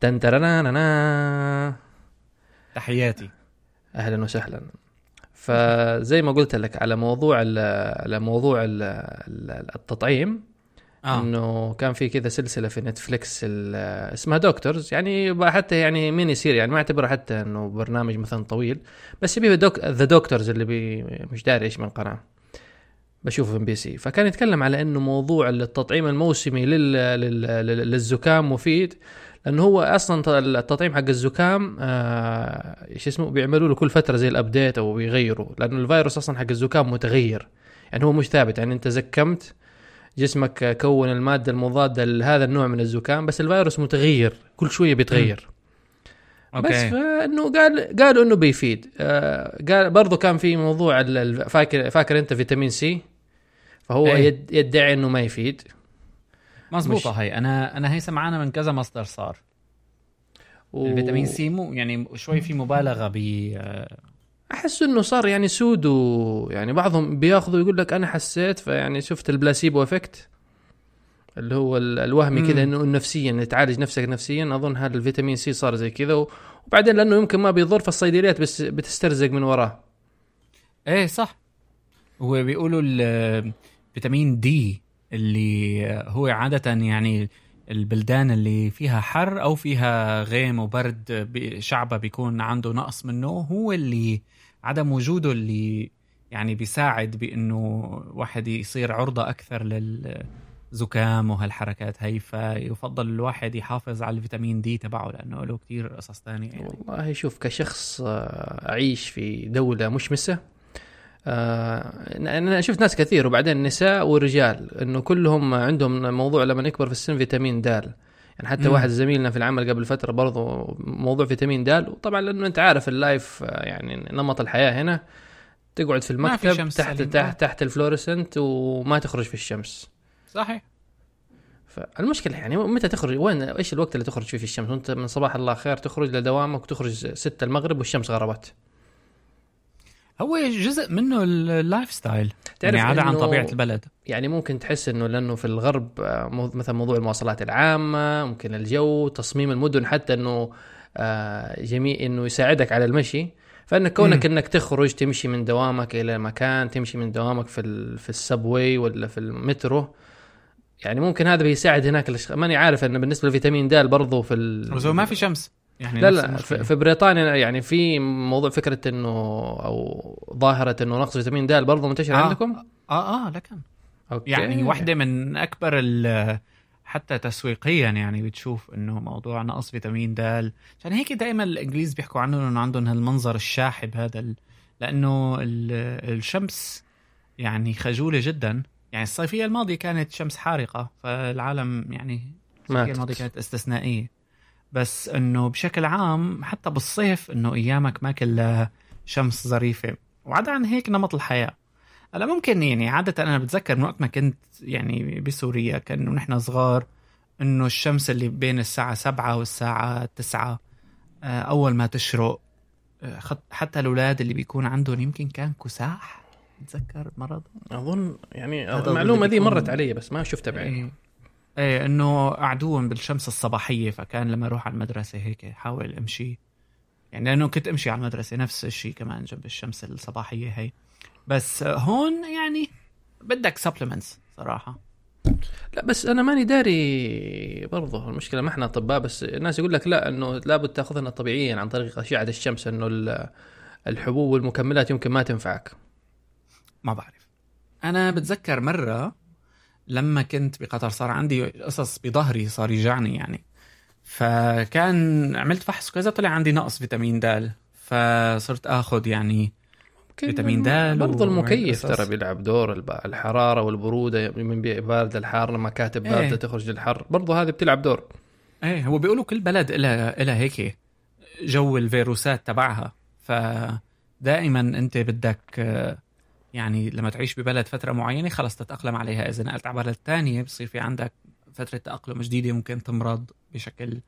تنترنانا تحياتي. أهلا وسهلا. فزي ما قلت لك على موضوع ال على موضوع ال التطعيم آه. إنه كان في كذا سلسلة في نتفليكس ال- اسمها دكتورز. يعني حتى يعني ميني سير يعني ما أعتبره حتى إنه برنامج مثلا طويل بس يبي دوك ذا دكتورز اللي بي مش داري إيش من قناة. بشوفه ام بي سي فكان يتكلم على إنه موضوع التطعيم الموسمي لل... لل... لل... للزكام مفيد لأنه هو أصلا التطعيم حق الزكام آه... إيش اسمه بيعملوا له كل فترة زي ال update أو بيغيروا لأنه الفيروس أصلا حق الزكام متغير. يعني هو مش ثابت يعني أنت زكمت جسمك كون المادة المضادة لهذا النوع من الزكام بس الفيروس متغير كل شوية بيتغير. بس okay. فإنه قال قالوا إنه بيفيد. آه قال برضو كان في موضوع فاكر فاكر أنت فيتامين سي؟ فهو. يد يدعي إنه ما يفيد. مزبوطه مش- هي أنا أنا هي سمعانة من كذا مصدر صار. و... الفيتامين سي مو يعني شوي في مبالغة ب أحس إنه صار يعني pseudo يعني بعضهم بياخذوا يقول لك أنا حسيت فيعني شفت ال placebo effect اللي هو ال- الوهمي. كذا إنه نفسيا تعالج نفسك نفسيا. أظن هذا الفيتامين سي صار زي كذا. وبعدين لأنه يمكن ما بيضر فالصيدليات بس بتسترزق من وراه. إيه صح. هو الفيتامين دي اللي هو عادة يعني البلدان اللي فيها حر أو فيها غيم وبرد شعبها بيكون عنده نقص منه هو اللي عدم وجوده اللي يعني بيساعد بأنه واحد يصير عرضة أكثر للزكام وهالحركات هي فيفضل الواحد يحافظ على الفيتامين دي تبعه لأنه له كتير قصص تانية يعني. والله شوف كشخص آه، اعيش في دولة مشمسة آه، أنا شفت ناس كثير وبعدين نساء ورجال إنه كلهم عندهم موضوع لما يكبر في السن فيتامين د. يعني حتى مم. واحد زميلنا في العمل قبل فترة برضو موضوع فيتامين د. وطبعا لأنه أنت عارف ال life آه، يعني نمط الحياة هنا. تقعد في ما في المكتب شمس تحت. تحت تحت الفلورسنت وما تخرج في الشمس. صحيح. فالمشكلة يعني متى تخرج؟ وين؟ إيش الوقت اللي تخرج فيه في الشمس؟ وأنت من صباح الله خير تخرج لدوامك وتخرج 6 المغرب والشمس غربت. هو جزء منه ال lifestyle يعني عادة عن طبيعة البلد. يعني ممكن تحس إنه لأنه في الغرب آه، مثلا موضوع المواصلات العامة ممكن الجو تصميم المدن حتى إنه آه، جميل إنه يساعدك على المشي. فإنك كونك مم. إنك تخرج تمشي من دوامك إلى مكان تمشي من دوامك في في ال subway ولا في المترو يعني ممكن هذا بيساعد هناك الأشخ- ماني عارف إنه بالنسبة لفيتامين د برضه في ال... ما في شمس. يعني لا لا المشكلة. في بريطانيا يعني في موضوع فكرة إنه أو ظاهرة إنه نقص فيتامين د برضه منتشر آه. عندكم؟ آه آه لكن أوكي. يعني واحدة من أكبر ال حتى تسويقيا يعني بتشوف إنه موضوع نقص فيتامين د عشان هيك دائما الإنجليز بيحكوا عنه إنه عندهم هالمنظر الشاحب هذا ال... لأنه ال... الشمس يعني خجولة جدا يعني الصيفية الماضية كانت شمس حارقة فالعالم يعني الصيفية ماتت. الماضية كانت استثنائية بس إنه بشكل عام حتى بالصيف إنه أيامك ما كلها شمس ظريفة. وعدا عن هيك نمط الحياة. هلا ممكن يعني عادة أنا بتذكر من وقت ما كنت يعني بسوريا كانوا نحن صغار إنه الشمس اللي بين الساعة سبعة والساعة تسعة آه، أول ما تشرق آه، حتى الأولاد اللي بيكون عندهم يمكن كان كساح بتذكر مرض؟ أظن يعني المعلومة دي مرت علي بس ما شفتها بعيني. إيه إنه قعدوهم بالشمس الصباحية فكان لما أروح على المدرسة هيك حاول أمشي. يعني لأنه كنت أمشي على المدرسة نفس الشيء كمان جنب الشمس الصباحية هي. بس هون يعني بدك سبلمنتس صراحة. لا بس أنا ماني داري برضه المشكلة ما إحنا أطباء بس الناس يقول لك لا إنه لابد تاخذها طبيعيا عن طريق أشعة الشمس إنه ال- الحبوب والمكملات يمكن ما تنفعك. ما بعرف. أنا بتذكر مرة لما كنت بقطر صار عندي قصص بظهري صار يجعني يعني فكان عملت فحص كذا طلع عندي نقص فيتامين د فصرت آخذ يعني فيتامين د برضه المكيف. ترى بيلعب دور الحرارة والبرودة من بي- بارد الحار لما كاتب باردة إيه. تخرج للحر برضه هذه بتلعب دور إيه هو بيقولوا كل بلد إلها إلها هيك جو الفيروسات تبعها فدائما أنت بدك يعني لما تعيش ببلد فترة معينة خلص تتأقلم عليها. إذا نقلت على بلد تانية بصير في عندك فترة تأقلم جديدة ممكن تمرض بشكل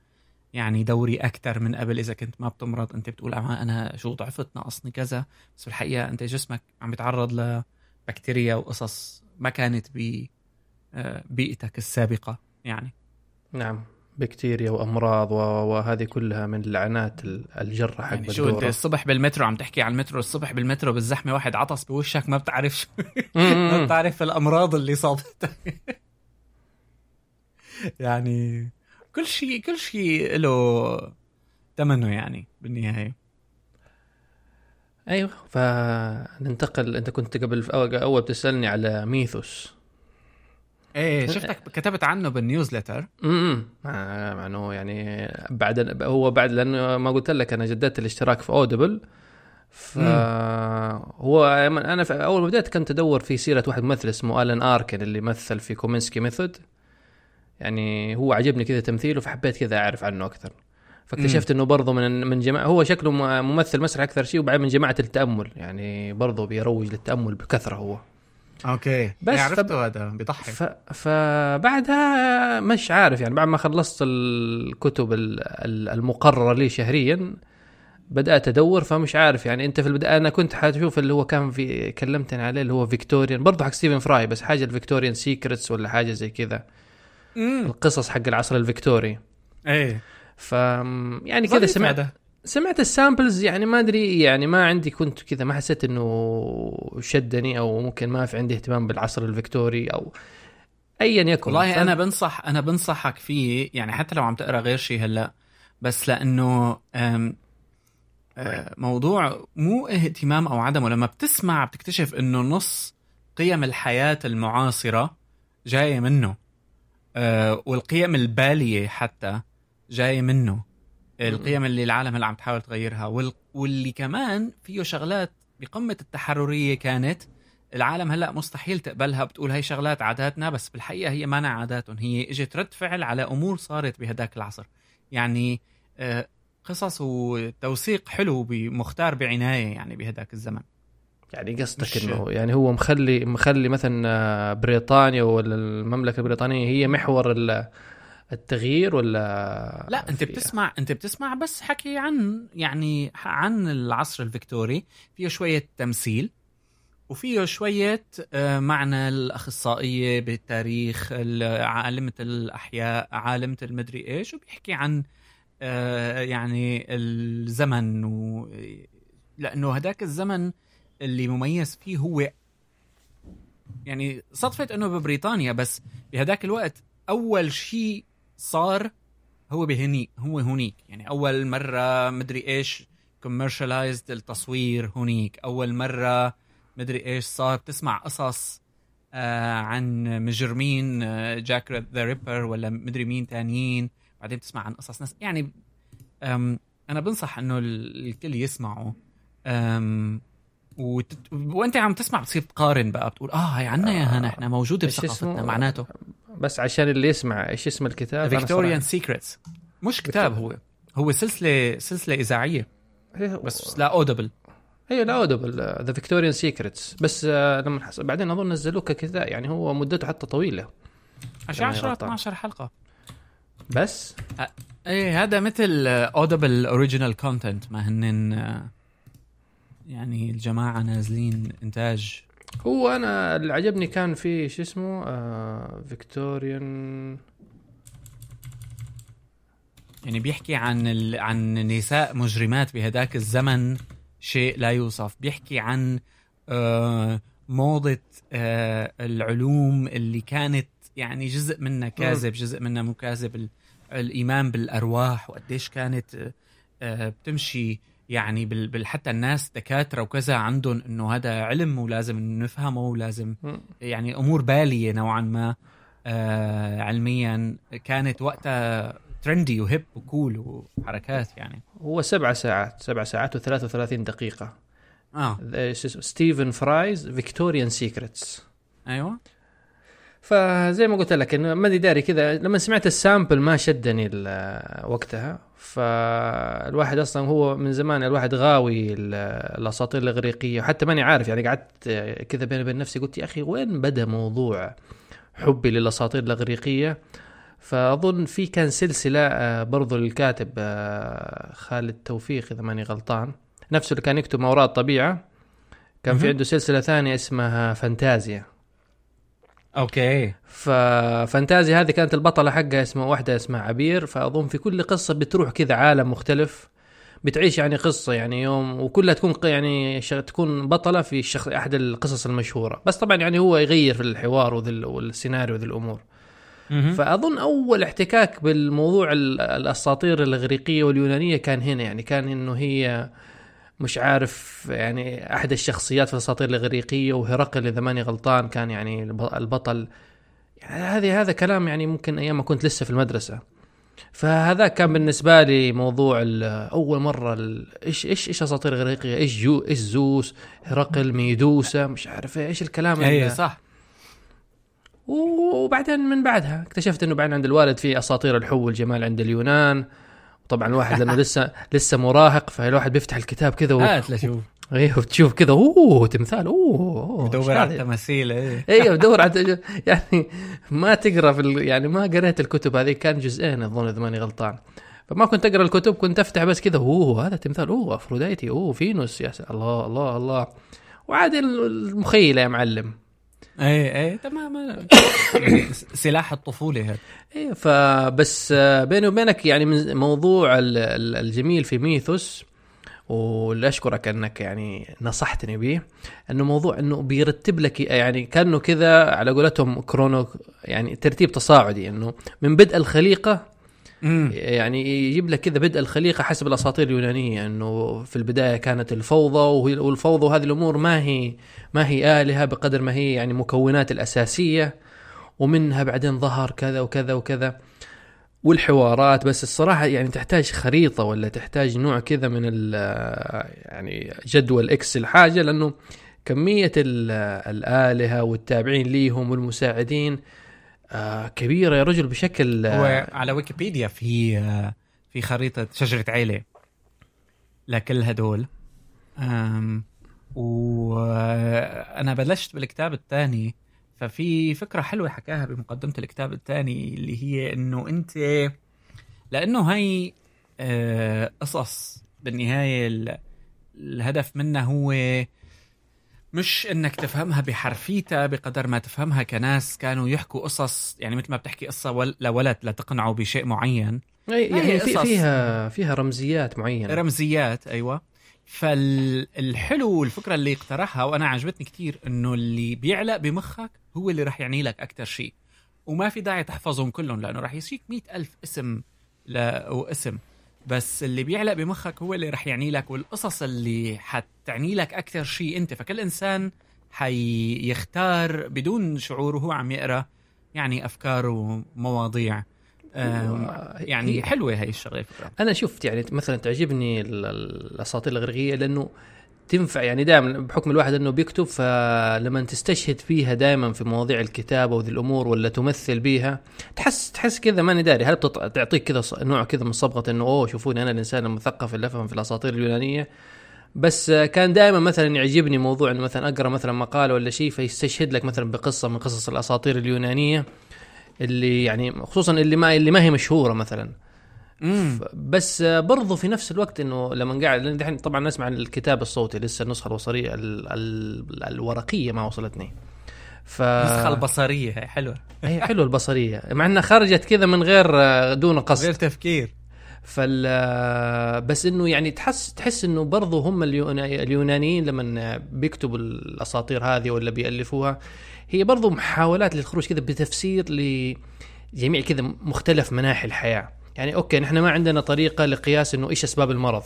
يعني دوري أكثر من قبل. إذا كنت ما بتمرض أنت بتقول أنا شو ضعفت ناقصني كذا. بس في الحقيقة أنت جسمك عم بيتعرض لبكتيريا وقصص ما كانت ب آه، بيئتك السابقة يعني. نعم. بكتيريا وأمراض وهذه كلها من لعنات ال- الجرة حق يعني شو أنت الصبح بالمترو عم تحكي على المترو الصبح بالمترو بالزحمة واحد عطس بوشك ما بتعرف شو ما بتعرف الأمراض اللي صابتك يعني كل شيء كل شيء له ثمنه يعني بالنهاية. أيوه فننتقل. أنت كنت قبل أول بتسألني على ميثوس. إيه شفتك كتبت عنه بال newsletter امم مع انه يعني بعد هو بعد لأنه ما قلت لك أنا جددت الاشتراك في Audible فهو أنا في أول ما بدأت كنت ادور في سيرة واحد ممثل اسمه آلان آركن اللي مثل في Kominsky Method يعني هو عجبني كذا تمثيله فحبيت كذا أعرف عنه أكثر. فاكتشفت إنه برضه من من جماعة هو شكله ممثل مسرح أكثر شيء وبعدين من جماعة التأمل. يعني برضه بيروج للتأمل بكثرة هو. أوكي. بس بس فب- عرفته هذا بيضحك. ف... فبعدها مش عارف يعني بعد ما خلصت الكتب ال- ال- المقررة لي شهريا بدأت أدور فمش عارف يعني أنت في البدايه أنا كنت حاشوف اللي هو كان في كلمتني عليه اللي هو فيكتوريان برضه حق ستيفن فراي بس حاجة ال Victorian Secrets ولا حاجة زي كذا. القصص حق العصر الفيكتوري. إيه. ف يعني كذا سمعت. سمعت ال samples يعني ما أدري يعني ما عندي كنت كذا ما حسيت إنه شدني أو ممكن ما في عندي اهتمام بالعصر الفيكتوري أو ايا يكن. والله ف- أنا بنصح أنا بنصحك فيه يعني حتى لو عم تقرأ غير شيء هلأ بس لأنه أه، موضوع مو اهتمام أو عدمه. لما بتسمع بتكتشف إنه نص قيم الحياة المعاصرة جاية منه أه، والقيم البالية حتى جاية منه. القيم اللي العالم هلأ عم تحاول تغيرها. وال- واللي كمان فيه شغلات بقمة التحررية كانت العالم هلأ مستحيل تقبلها. بتقول هي شغلات عاداتنا بس بالحقيقة هي ما عاداتهم. هي إجت رد فعل على أمور صارت بهداك العصر. يعني آه، قصص وتوثيق حلو مختار بعناية يعني بهداك الزمن. يعني قصدك مش- إنه يعني هو مخلي مخلي مثلا آه، بريطانيا ولا المملكة البريطانية هي محور ال- التغيير ولا لا أنت بتسمع أنت بتسمع بس حكي عن يعني عن العصر الفيكتوري. فيه شوية تمثيل وفيه شوية آه، معنى الأخصائية بالتاريخ ال- عالمة الأحياء عالمة المدري إيش وبيحكي عن آه، يعني الزمن و... لأنه هداك الزمن اللي مميز فيه هو يعني صدفة أنه ببريطانيا بس بهداك الوقت أول شيء صار هو بهني هو هونيك يعني أول مرة مدري إيش commercialized التصوير هونيك أول مرة مدري إيش صار. بتسمع قصص آه عن مجرمين آه Jack the Ripper ولا مدري مين تانيين. بعدين بتسمع عن قصص ناس. يعني أنا بنصح إنه ال- الكل وت... وأنت عم تسمع بتصير تقارن بقى بتقول آه هي عنا يا هنا إحنا موجوده بثقافتنا؟ معناته بس عشان اللي يسمع إيش اسم الكتاب Victorian Secrets مش كتاب هو. هو سلسلة سلسلة إذاعية. إيه، بس ل Audible أيوه ل Audible the Victorian Secrets بس آه، لما حس... بعدين أظن نزلوه ككتاب يعني هو مدته حتى طويلة. 10 غلطان. 12 حلقة. بس؟ إيه هذا مثل Audible original content ما هن آه، يعني الجماعة نازلين إنتاج هو أنا اللي عجبني كان في شو اسمه آه Victorian. يعني بيحكي عن ال... عن نساء مجرمات بهداك الزمن شيء لا يوصف. بيحكي عن آه موضة آه العلوم اللي كانت يعني جزء منها كاذب جزء منها مو كاذب ال... الإيمان بالأرواح وقديش كانت آه، آه بتمشي يعني بال... بال... حتى الناس دكاترة وكذا عندهم إنه هذا علم ولازم نفهمه ولازم. يعني أمور بالية نوعا ما آه علميا. كانت وقتها trendy و hip و cool وحركات يعني. هو سبع ساعات سبع ساعات و33 دقيقة. آه. Stephen Fry's Victorian Secrets أيوه. فزي ما قلت لك إنه ماني داري كذا لما سمعت ال sample ما شدني وقتها. فالواحد أصلا هو من زمان الواحد غاوي ال- الأساطير الإغريقية. وحتى ماني عارف يعني قعدت كذا بيني وبين نفسي قلت يا أخي وين بدأ موضوع حبي للأساطير الإغريقية؟ فأظن في كان سلسلة آه، برضو للكاتب آه، خالد توفيق إذا ماني غلطان. نفسه اللي كان يكتب ما وراء الطبيعة. كان في. عنده سلسلة ثانية اسمها فانتازيا. أوكي. ففانتازيا هذه كانت البطلة حقها اسمها واحدة اسمها عبير. فأظن في كل قصة بتروح كذا عالم مختلف بتعيش يعني قصة يعني يوم وكلها تكون يعني تكون بطلة في شخص أحد القصص المشهورة. بس طبعا يعني هو يغير في الحوار والسيناريو وذي الأمور. فأظن أول احتكاك بالموضوع ال- الأساطير الإغريقية واليونانية كان هنا يعني كان إنه هي مش عارف يعني أحد الشخصيات في الأساطير الإغريقية وهرقل إذا ماني غلطان كان يعني الب- البطل. يعني هذه هذا كلام يعني ممكن أيام ما كنت لسه في المدرسة. فهذا كان بالنسبة لي موضوع أول مرة إيش إيش إيش أساطير إغريقية؟ إيش جو إيش زوس؟ هرقل ميدوسا مش عارف إيش الكلام اي ال- صح. وبعدين من بعدها اكتشفت إنه بعدين عند الوالد في أساطير الحب والجمال عند اليونان. طبعا الواحد لأنه لسه لسه مراهق فالواحد بيفتح الكتاب كذا و... هات لشوف. أيوه تشوف كذا أوه تمثال أوه بدور على؟ التماثيل إيه. أيوه بدور على يعني ما تقرأ في ال... يعني ما قريت الكتب هذه كان جزئين أظن إذا ماني غلطان. فما كنت أقرأ الكتب كنت أفتح بس كذا أوه هذا تمثال أوه أفروديتي أوه فينوس يا سلام الله الله الله. وعاد المخيلة يا معلم. إيه إيه تمام. سلاح الطفولة هذا إيه فبس آه، بيني وبينك يعني من موضوع ال- ال- الجميل في ميثوس واللي أشكرك أنك يعني نصحتني به إنه موضوع إنه بيرتب لك يعني كأنه كذا على قولتهم كرونو يعني ترتيب تصاعدي إنه من بدء الخليقة يعني يجيب لك كذا بدء الخليقة حسب الأساطير اليونانية إنه في البداية كانت الفوضى والفوضى وهذه الأمور ما هي ما هي آلهة بقدر ما هي يعني مكونات الأساسية ومنها بعدين ظهر كذا وكذا وكذا. والحوارات بس الصراحة يعني تحتاج خريطة ولا تحتاج نوع كذا من يعني جدول اكسل حاجة لأنه كمية ال- الآلهة والتابعين ليهم والمساعدين آه، كبيرة يا رجل بشكل آه، على ويكيبيديا في آه، في خريطة شجرة عيلة لكل هدول. وأنا بلشت بالكتاب الثاني ففي فكرة حلوة حكاها بمقدمة الكتاب الثاني اللي هي إنه أنت لأنه هي آه، قصص بالنهاية ال- الهدف منها هو مش إنك تفهمها بحرفيتها بقدر ما تفهمها كناس كانوا يحكوا قصص يعني مثل ما بتحكي قصة ول- لولد لتقنعه بشيء معين. يعني في. فيها فيها رمزيات معينة. رمزيات أيوه. فالحلو والفكرة اللي اقترحها وأنا عجبتني كتير إنه اللي بيعلق بمخك هو اللي رح يعني لك أكثر شيء. وما في داعي تحفظهم كلهم لأنه رح يجيك مئة ألف اسم واسم بس اللي بيعلق بمخك هو اللي رح يعني لك والقصص اللي حتعني لك أكثر شيء أنت. فكل إنسان حيختار بدون شعور وهو عم يقرأ يعني أفكار ومواضيع. يعني حلوة هي الشغلة أنا شفت يعني مثلا تعجبني ال- ال- الأساطير الاغريقيه لأنه تنفع يعني دائما بحكم الواحد إنه بيكتب فلما تستشهد فيها دائما في مواضيع الكتابة وذي الأمور ولا تمثل بيها تحس تحس كذا ماني داري. هل تعطيك كذا نوع كذا من صبغة إنه أوه شوفوني أنا الإنسان المثقف اللي أفهم في الأساطير اليونانية؟ بس كان دائما مثلا يعجبني موضوع إنه مثلا أقرأ مثلا مقالة ولا شيء فيستشهد لك مثلا بقصة من قصص الأساطير اليونانية اللي يعني خصوصا اللي ما اللي ما هي مشهورة مثلا. بس برضو في نفس الوقت إنه لما قاعد لأن دحين طبعا نسمع الكتاب الصوتي لسه النسخة البصرية ال ال الورقية ما وصلتني. ف النسخة البصرية هي حلوة. هي حلوة البصرية مع إنها خرجت كذا من غير آه، دون قصد. غير تفكير. فال آه، بس إنه يعني تحس تحس إنه برضو هم اليونا- اليونانيين لما بيكتبوا الأساطير هذه ولا بيألفوها هي برضو محاولات للخروج كذا بتفسير لجميع كذا مختلف مناحي الحياة. يعني أوكي نحن ما عندنا طريقة لقياس إنه إيش أسباب المرض.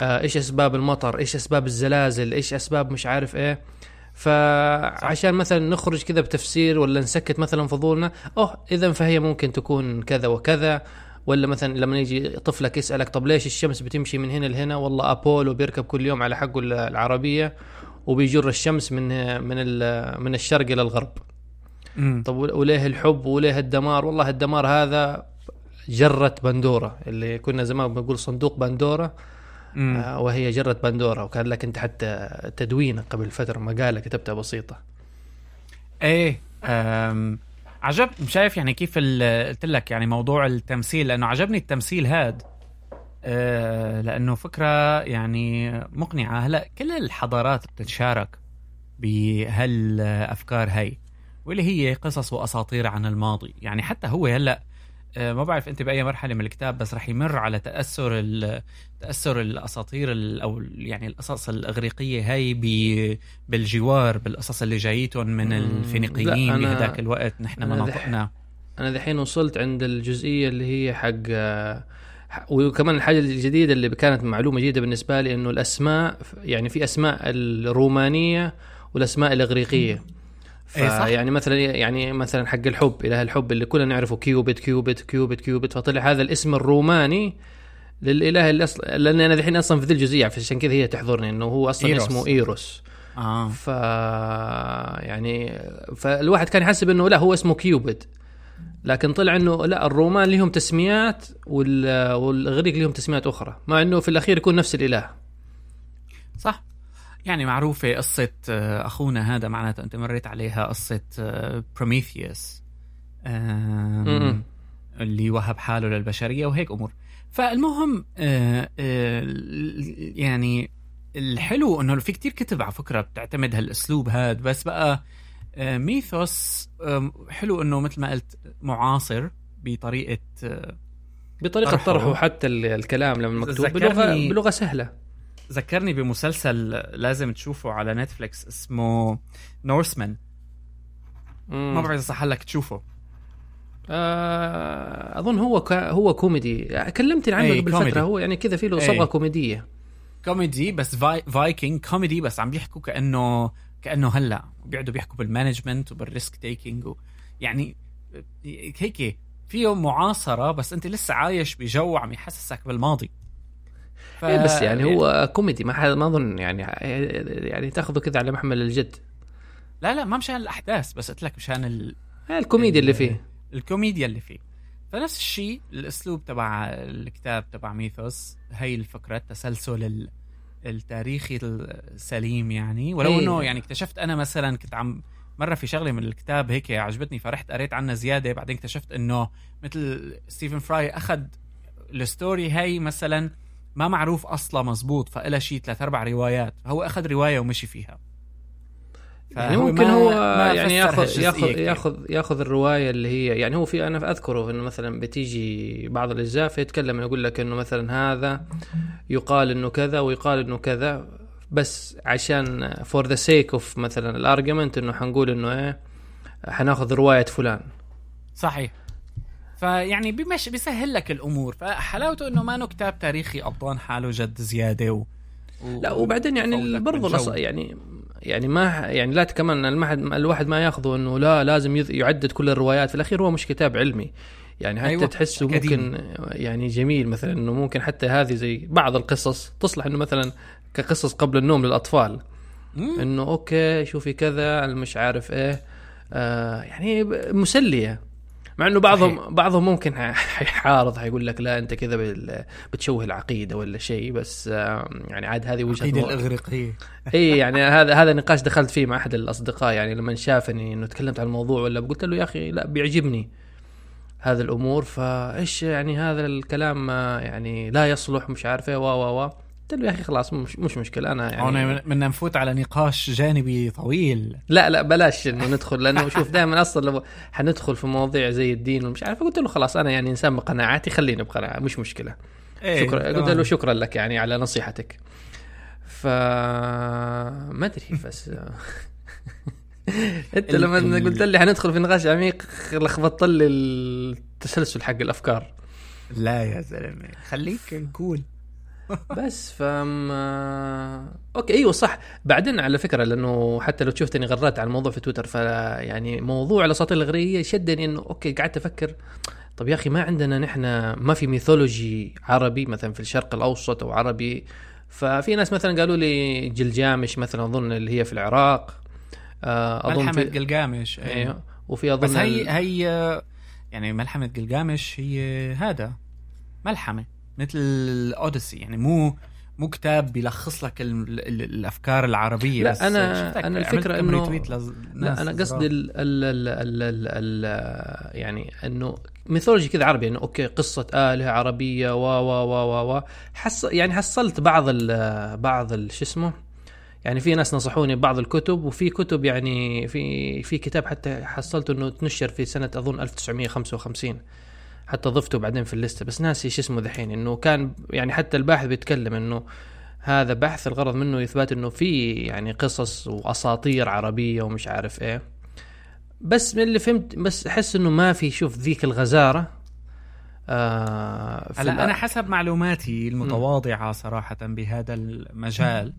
آه، إيش أسباب المطر؟ إيش أسباب الزلازل؟ إيش أسباب مش عارف إيه؟ فعشان مثلا نخرج كذا بتفسير ولا نسكت مثلا فضولنا أوه إذا فهي ممكن تكون كذا وكذا. ولا مثلا لما يجي طفلك يسألك طب ليش الشمس بتمشي من هنا لهنا؟ والله أبولو بيركب كل يوم على حقه العربية وبيجر الشمس من من من الشرق إلى الغرب. طب وليه الحب وليه الدمار؟ والله الدمار هذا جرة بندورة اللي كنا زمان بنقول صندوق بندورة آه، وهي جرة بندورة وكان لك أنت حتى تدوينة قبل فترة مقالة كتبتها بسيطة. إيه عجب شايف يعني كيف قلت لك يعني موضوع التمثيل لأنه عجبني التمثيل هاد أه لأنه فكرة يعني مقنعة. هلا كل الحضارات بتتشارك بهالأفكار هي واللي هي قصص وأساطير عن الماضي. يعني حتى هو هلا آه، ما بعرف أنت بأي مرحلة من الكتاب بس رح يمر على تأثر تأثر الأساطير ال- أو يعني القصص الإغريقية هاي ب- بالجوار بالقصص اللي جايتهم من الفينيقيين بهداك الوقت نحن مناطقنا. أنا دحين وصلت عند الجزئية اللي هي حق آه، وكمان الحاجة الجديدة اللي كانت معلومة جديدة بالنسبة لي إنه الأسماء يعني في أسماء الرومانية والأسماء الإغريقية. يعني مثلا يعني مثلا حق الحب إله الحب اللي كلنا نعرفه كيوبيد كيوبيد كيوبيد كيوبيد. فطلع هذا الاسم الروماني للإله اللي أصلا لأن أنا الحين أصلا في ذي الجزئية عشان كذا هي تحضرني إنه هو أصلا إيروس. اسمه إيروس. آه. ف يعني فالواحد كان يحسب إنه لا هو اسمه كيوبيد لكن طلع إنه لا الرومان لهم تسميات وال... والاغريق لهم تسميات أخرى مع إنه في الأخير يكون نفس الإله. صح. يعني معروفة قصة آه، أخونا هذا معناته أنت مريت عليها قصة بروميثيوس م-م. اللي وهب حاله للبشرية وهيك أمور فالمهم آه، آه، يعني الحلو إنه في كتير كتب على فكرة بتعتمد هالأسلوب هاد بس بقى آه، Mythos آه، حلو إنه مثل ما قلت معاصر بطريقة آه، بطريقة طرحه. طرحه حتى ال- الكلام لما مكتوب بلغه بلغة سهلة ذكرني بمسلسل لازم تشوفه على نتفليكس اسمه Norsemen ما بعرف إذا صح لك تشوفه. آه أظن هو ك... هو كوميدي. كلمتني عنه أي، قبل كوميدي. فتره هو يعني كذا في له. صبغة كوميدية. كوميدي بس في... فايكنج كوميدي بس عم بيحكوا كانه كأنه هلأ بيقعدوا بيحكوا بال management وبال risk taking و... يعني هيك فيه معاصرة بس أنت لسه عايش بجو عم يحسسك بالماضي. ف... إيه بس يعني هو كوميدي ما حد ما أظن يعني يعني تاخذه كذا على محمل الجد. لا لا ما مشان الأحداث بس قلت لك مشان ال... هاي الكوميديا اللي فيه. الكوميديا اللي فيه. فنفس الشيء الأسلوب تبع الكتاب تبع ميثوس هي الفكرة التسلسل ال- التاريخي السليم يعني. ولو إيه. إنه يعني اكتشفت أنا مثلا كنت عم مرة في شغلة من الكتاب هيك عجبتني فرحت قريت عنها زيادة بعدين اكتشفت إنه مثل ستيفن فراي أخذ ال story هي مثلا ما معروف أصلا مزبوط فإلها شيء ثلاث أربع روايات هو أخذ رواية ومشي فيها. يعني ممكن ما- هو ما يعني ياخذ ياخذ كتير. ياخذ ياخذ الرواية اللي هي يعني هو في أنا أذكره إنه مثلا بتيجي بعض الأجزاء فيتكلم يقول لك إنه مثلا هذا يقال إنه كذا ويقال إنه كذا بس عشان for the sake of مثلا ال argument إنه حنقول إنه إيه حناخذ رواية فلان. صحيح. فيعني بمش بيسهل لك الأمور. فحلاوته إنه ما كتاب تاريخي قبضان حاله جد زيادة و... و... لا وبعدين يعني برضه يعني يعني ما يعني لا كمان الواحد الواحد ما ياخذه إنه لا لازم يعدد كل الروايات. في الأخير هو مش كتاب علمي. يعني حتى أيوة، تحسه. ممكن يعني جميل مثلا إنه ممكن حتى هذه زي بعض القصص تصلح إنه مثلا كقصص قبل النوم للأطفال. إنه أوكي شوفي كذا مش عارف إيه. آه يعني مسلية. مع إنه بعضهم صحيح. بعضهم ممكن حيحارض حيقول لك لا أنت كذا بتشوه العقيدة ولا شيء بس آه يعني عاد هذه وجهة العقيده الإغريقية. إي يعني هذا هذا نقاش دخلت فيه مع أحد الأصدقاء يعني لما شافني إنه تكلمت عن الموضوع ولا قلت له يا أخي لا بيعجبني هذا الأمور فإيش يعني هذا الكلام ما يعني لا يصلح مش عارف إيه و و و قلت له يا أخي خلاص مش مش مشكلة أنا يعني بدنا نفوت على نقاش جانبي طويل. لا لا بلاش إنه ندخل لأنه شوف دائما أصلا لو حندخل في مواضيع زي الدين ومش عارف قلت له خلاص أنا يعني إنسان بقناعاتي خليني بقناعة مش مشكلة. إيه، شكرا قلت. له شكرا لك يعني على نصيحتك. ف ما أدري بس أنت لما قلت لي حندخل في نقاش عميق لخبطت لي التسلسل حق الأفكار. لا يا زلمة خليك نقول بس فما okay إيوه صح. بعدين على فكرة لأنه حتى لو شفتني غردت على الموضوع في تويتر فيعني موضوع الاساطير الاغريقيه شدني إنه okay قعدت أفكر طب يا أخي ما عندنا نحن ما في mythology عربي مثلا في الشرق الأوسط أو عربي؟ ففي ناس مثلا قالوا لي جلجامش مثلا أظن اللي هي في العراق آه، أظن ملحمة في جلجامش إيه. أيوه وفي أظن بس هي هي يعني ملحمة جلجامش هي هذا ملحمة. مثل الاوديسي يعني مو مو كتاب بيلخص لك ال ال الأفكار العربية لا، بس إنه- retweet لز- ناس لا أنا قصدي صغار. ال ال ال ال ال ال يعني إنه mythology كذا عربي إنه okay قصة آلهة عربية و و و و و. حص يعني حصلت بعض ال بعض شو اسمه؟ يعني في ناس نصحوني ببعض الكتب وفي كتب يعني في في كتاب حتى حصلته إنه تنشر في سنة أظن 1955 حتى ضفته بعدين في الليستة. بس ناسي شو اسمه ذحين إنه كان يعني حتى الباحث بيتكلم إنه هذا بحث الغرض منه إثبات إنه في يعني قصص وأساطير عربية ومش عارف إيه. بس من اللي فهمت بس أحس إنه ما في شوف ذيك الغزارة آه هلا أنا حسب معلوماتي المتواضعة صراحة بهذا المجال.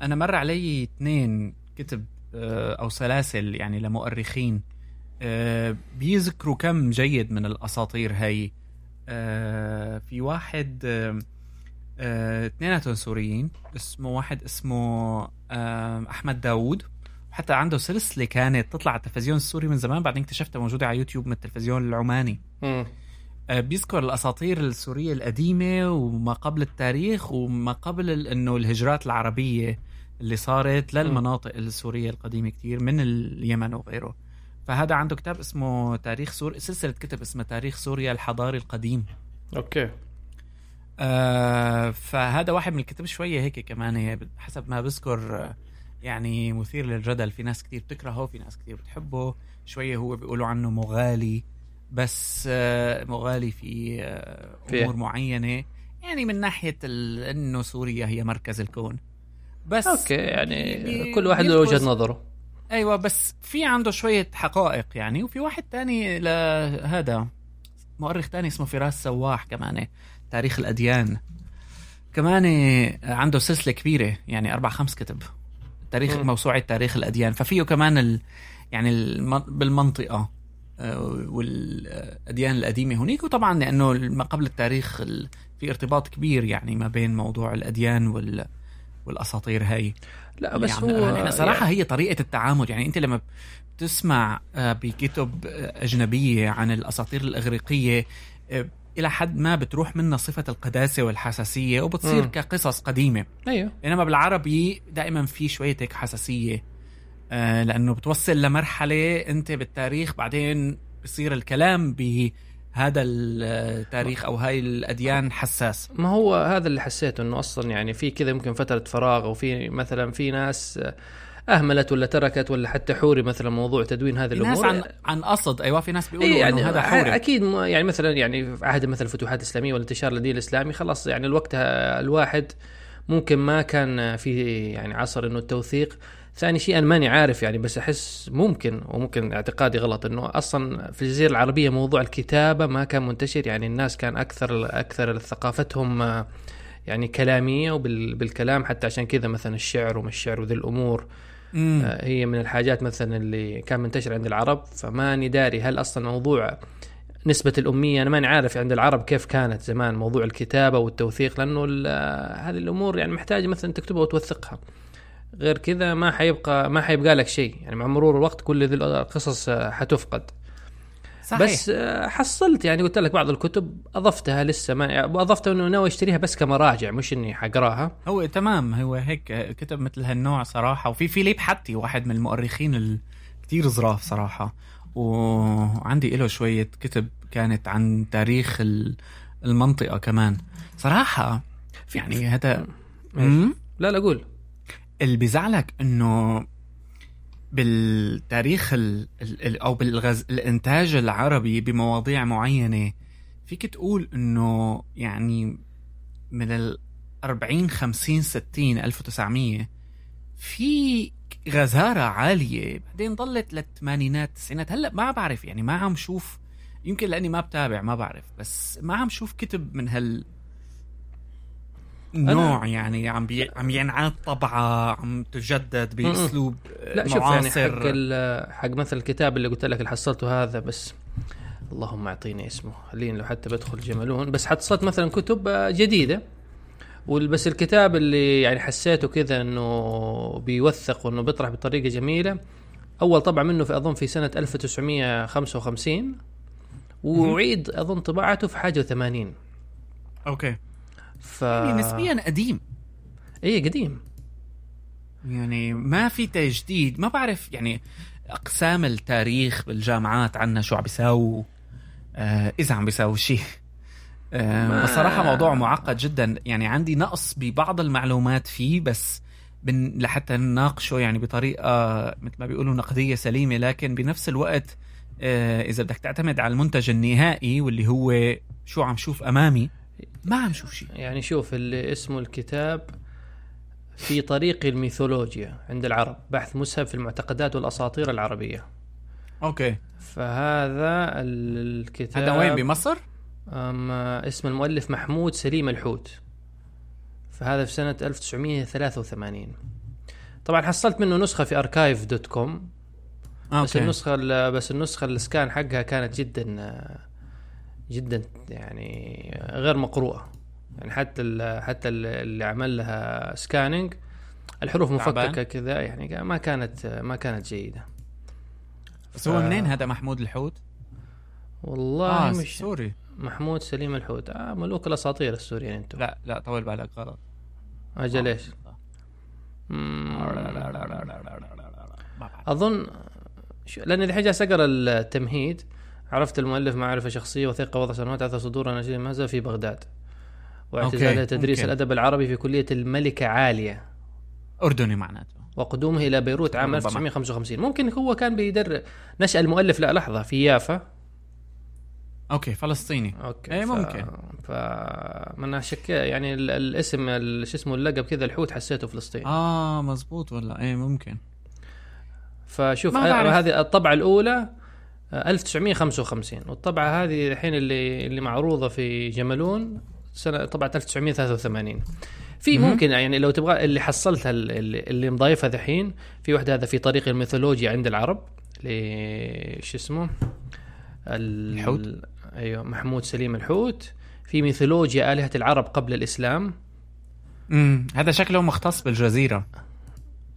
أنا مر علي اثنين كتب آه أو سلاسل يعني لمؤرخين. بيذكروا كم جيد من الأساطير هي آه في واحد آه اثنيناتهم سوريين اسمه واحد اسمه أحمد داوود. وحتى عنده سلسلة كانت تطلع على التلفزيون السوري من زمان بعدين اكتشفتها موجودة على يوتيوب من التلفزيون العماني. م. بيذكر الأساطير السورية القديمة وما قبل التاريخ وما قبل إنه الهجرات العربية اللي صارت للمناطق السورية القديمة كتير من اليمن وغيره. فهذا عنده كتاب اسمه تاريخ سوريا سلسلة كتب اسمها تاريخ سوريا الحضاري القديم. okay. آه فهذا واحد من الكتب شوية هيك كمان حسب ما بذكر يعني مثير للجدل. في ناس كثير بتكرهه في ناس كثير بتحبه. شوية هو بيقولوا عنه مغالي بس آه مغالي في آه أمور معينة. يعني من ناحية إنه سوريا هي مركز الكون. بس أوكي يعني كل واحد له وجهة نظره. أيوه بس في عنده شوية حقائق يعني وفي واحد تاني لهذا مؤرخ تاني اسمه فراس سواح كمان تاريخ الأديان. كمان عنده سلسلة كبيرة يعني أربع خمس كتب. تاريخ م. موسوعة تاريخ الأديان. ففيه كمان ال يعني ال بالمنطقة آه، والأديان القديمة هناك وطبعا لأنه ما قبل التاريخ في ارتباط كبير يعني ما بين موضوع الأديان وال والأساطير هاي. لا بس يعني هو يعني صراحة يعني هي طريقة التعامل. يعني أنت لما بتسمع آه، بكتب أجنبية عن الأساطير الإغريقية آه، إلى حد ما بتروح منها صفة القداسة والحساسية وبتصير م. كقصص قديمة. أيوه. إنما بالعربي دائما في شوية هيك حساسية. آه لأنه بتوصل لمرحلة أنت بالتاريخ بعدين بصير الكلام بهذا التاريخ أو هاي الأديان حساس؟ ما هو هذا اللي حسيته إنه أصلا يعني في كذا ممكن فترة فراغ أو في مثلا في ناس أهملت ولا تركت ولا حتى حوري مثلا موضوع تدوين هذه الأمور. ناس عن عن قصد. أيوه في ناس بيقولوا إيه يعني هذا حوري. أكيد يعني مثلا يعني في عهد مثلا الفتوحات الاسلاميه والانتشار للدين الإسلامي خلاص يعني الوقت الواحد ممكن ما كان في يعني عصر إنه التوثيق. ثاني شيء أنا ماني عارف يعني بس أحس ممكن وممكن اعتقادي غلط إنه أصلا في الجزيرة العربية موضوع الكتابة ما كان منتشر. يعني الناس كان أكثر أكثر ثقافتهم يعني كلامية وبالكلام حتى عشان كذا مثلا الشعر وما الشعر وذي الأمور مم. آه، هي من الحاجات مثلا اللي كان منتشر عند العرب. فماني داري هل أصلا موضوع نسبة الأمية أنا ماني عارف عند العرب كيف كانت زمان موضوع الكتابة والتوثيق لأنه آه، هذه الأمور يعني محتاجة مثلا تكتبها وتوثقها. غير كذا ما حيبقى ما حيبقى لك شيء. يعني مع مرور الوقت كل ذي القصص آه، حتفقد. صحيح. بس آه، حصلت يعني قلت لك بعض الكتب أضفتها لسه ما اضفتها إنه ناوي أشتريها بس كمراجع مش إني حقراها. هو تمام هو هيك كتب مثل هالنوع صراحة. وفي فيليب حتي واحد من المؤرخين كثير ظراف صراحة. وعندي له شوية كتب كانت عن تاريخ المنطقة كمان. صراحة يعني هذا لا لا قول. اللي بيزعلك إنه بالتاريخ ال ال أو بالغز الإنتاج العربي بمواضيع معينة فيك تقول إنه يعني من ال 40 50 60 1900 في غزارة عالية بعدين ضلت للثمانينات التسعينات. هلأ ما بعرف يعني ما عم شوف يمكن لأني ما بتابع ما بعرف بس ما عم شوف كتب من هال نوع يعني عم بي... عم ينعاد طبعة عم تجدد بأسلوب لا شوف يعني حق ال... حق مثل الكتاب اللي قلت لك اللي حصلته هذا بس اللهم أعطيني اسمه. خليني لو حتى بدخل جملون بس حصلت مثلا كتب جديدة. بس الكتاب اللي يعني حسيته كذا إنه بيوثق وإنه بيطرح بطريقة جميلة. أول طبع منه في أظن في سنة 1955 وعيد أظن طباعته في حاجة و80 أوكي. ف يعني نسبيا قديم. إيه قديم. يعني ما في تجديد ما بعرف يعني أقسام التاريخ بالجامعات عنا شو عم بيساووا آه إذا عم بيساووا شيء آه بصراحة موضوع معقد جدا. يعني عندي نقص ببعض المعلومات فيه بس بن لحتى نناقشه يعني بطريقة مثل ما بيقولوا نقدية سليمة لكن بنفس الوقت آه، إذا بدك تعتمد على المنتج النهائي واللي هو شو عم شوف أمامي ما عم شوف شيء. يعني شوف اللي اسمه الكتاب في طريق الميثولوجيا عند العرب بحث مسهب في المعتقدات والأساطير العربية. okay. فهذا الكتاب هذا وين بمصر؟ أم اسم المؤلف محمود سليم الحوت. فهذا في سنة 1983 طبعا حصلت منه نسخة في archive dot com بس. النسخة ال- بس النسخة ال scan حقها كانت جدا جدا يعني غير مقروءة يعني حتى ال حتى ال- اللي عمل لها scanning الحروف؟ مفككة كذا يعني ما كانت ما كانت جيدة بس هو منين هذا محمود الحوت؟ والله آه مش سوري محمود سليم الحوت آه ملوك الاساطير السوريين أنتم لا لا طول بالك غلط أجل إيش؟ اظن لاني الحين جالس اقرا التمهيد عرفت المؤلف معرفه شخصية وثيقه وضع سنوات عثر صدور نشيد المهزة في بغداد. واعتزاله أوكي، تدريس ممكن. الأدب العربي في كلية الملكة عالية. أردني معناته. وقدومه إلى بيروت عام ربما. 1955 ممكن هو كان بيدر نشأ المؤلف لا لحظة في يافا. أوكي فلسطيني. أوكي إيه، ممكن. ف من شك يعني ال- الاسم ال- شو اسمه اللقب كذا الحوت حسيته فلسطين آه مزبوط والله. إيه ممكن. فشوف. هذه الطبعة الأولى. آه، 1955 والطبعة هذه الحين اللي اللي معروضة في جملون سنة طبعة 1983 في. ممكن يعني لو تبغى اللي حصلتها اللي, اللي مضايفها ذحين في واحدة هذا في طريق الميثولوجيا عند العرب شو اسمه؟ ال- الحوت؟ أيوه محمود سليم الحوت. في ميثولوجيا آلهة العرب قبل الإسلام. امم هذا شكله مختص بالجزيرة.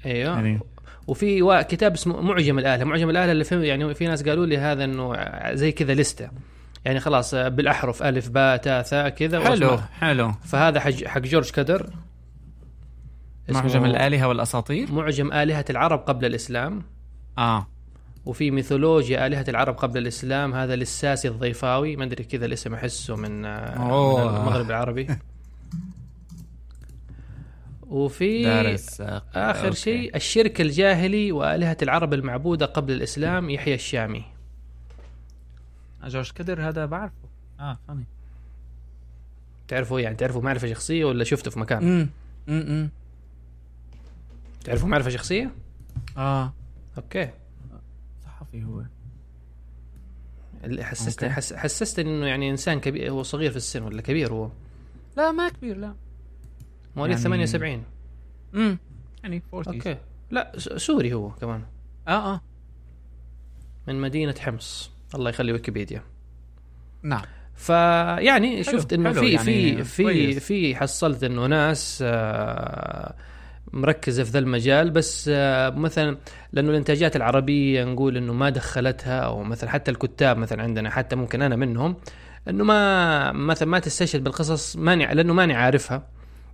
أيوه. يعني وفي كتاب اسمه معجم الآلة. معجم الآلة اللي في يعني في ناس قالوا لي هذا إنه زي كذا لستة. يعني خلاص بالأحرف ألف باء تاء ثاء كذا حلو وأسماء. حلو. فهذا حق حق جورج كدر. معجم الآلهة والأساطير؟ معجم آلهة العرب قبل الإسلام. آه. وفي ميثولوجيا آلهة العرب قبل الإسلام. هذا للساسي الضيفاوي. ما أدري كذا الاسم أحسه من, آه، من. المغرب العربي. وفي دارس آخر okay. شيء الشرك الجاهلي وآلهة العرب المعبودة قبل الإسلام يحيى الشامي. جورج كدر هذا بعرفه. آه فاني تعرفوا يعني تعرفوا معرفة شخصية ولا شفته في مكان؟ امم امم تعرفوا معرفة شخصية؟ آه. okay. صحفي هو. اللي حسستني okay. حس حسستني إنه يعني إنسان كبير هو صغير في السن ولا كبير هو؟ لا ما كبير لا. مواليد يعني- 78 امم يعني 40 okay. لا س- سوري هو كمان. آه آه. من مدينة حمص. الله يخلي ويكيبيديا. نعم. فيعني شفت إنه في يعني في في كويس. في حصلت إنه ناس آه، مركزة في ذا المجال بس آه، مثلا لأنه الإنتاجات العربية نقول إنه ما دخلتها أو مثلا حتى الكتاب مثلا عندنا حتى ممكن أنا منهم إنه ما مثلا ما تستشهد بالقصص ماني لأنه ماني عارفها.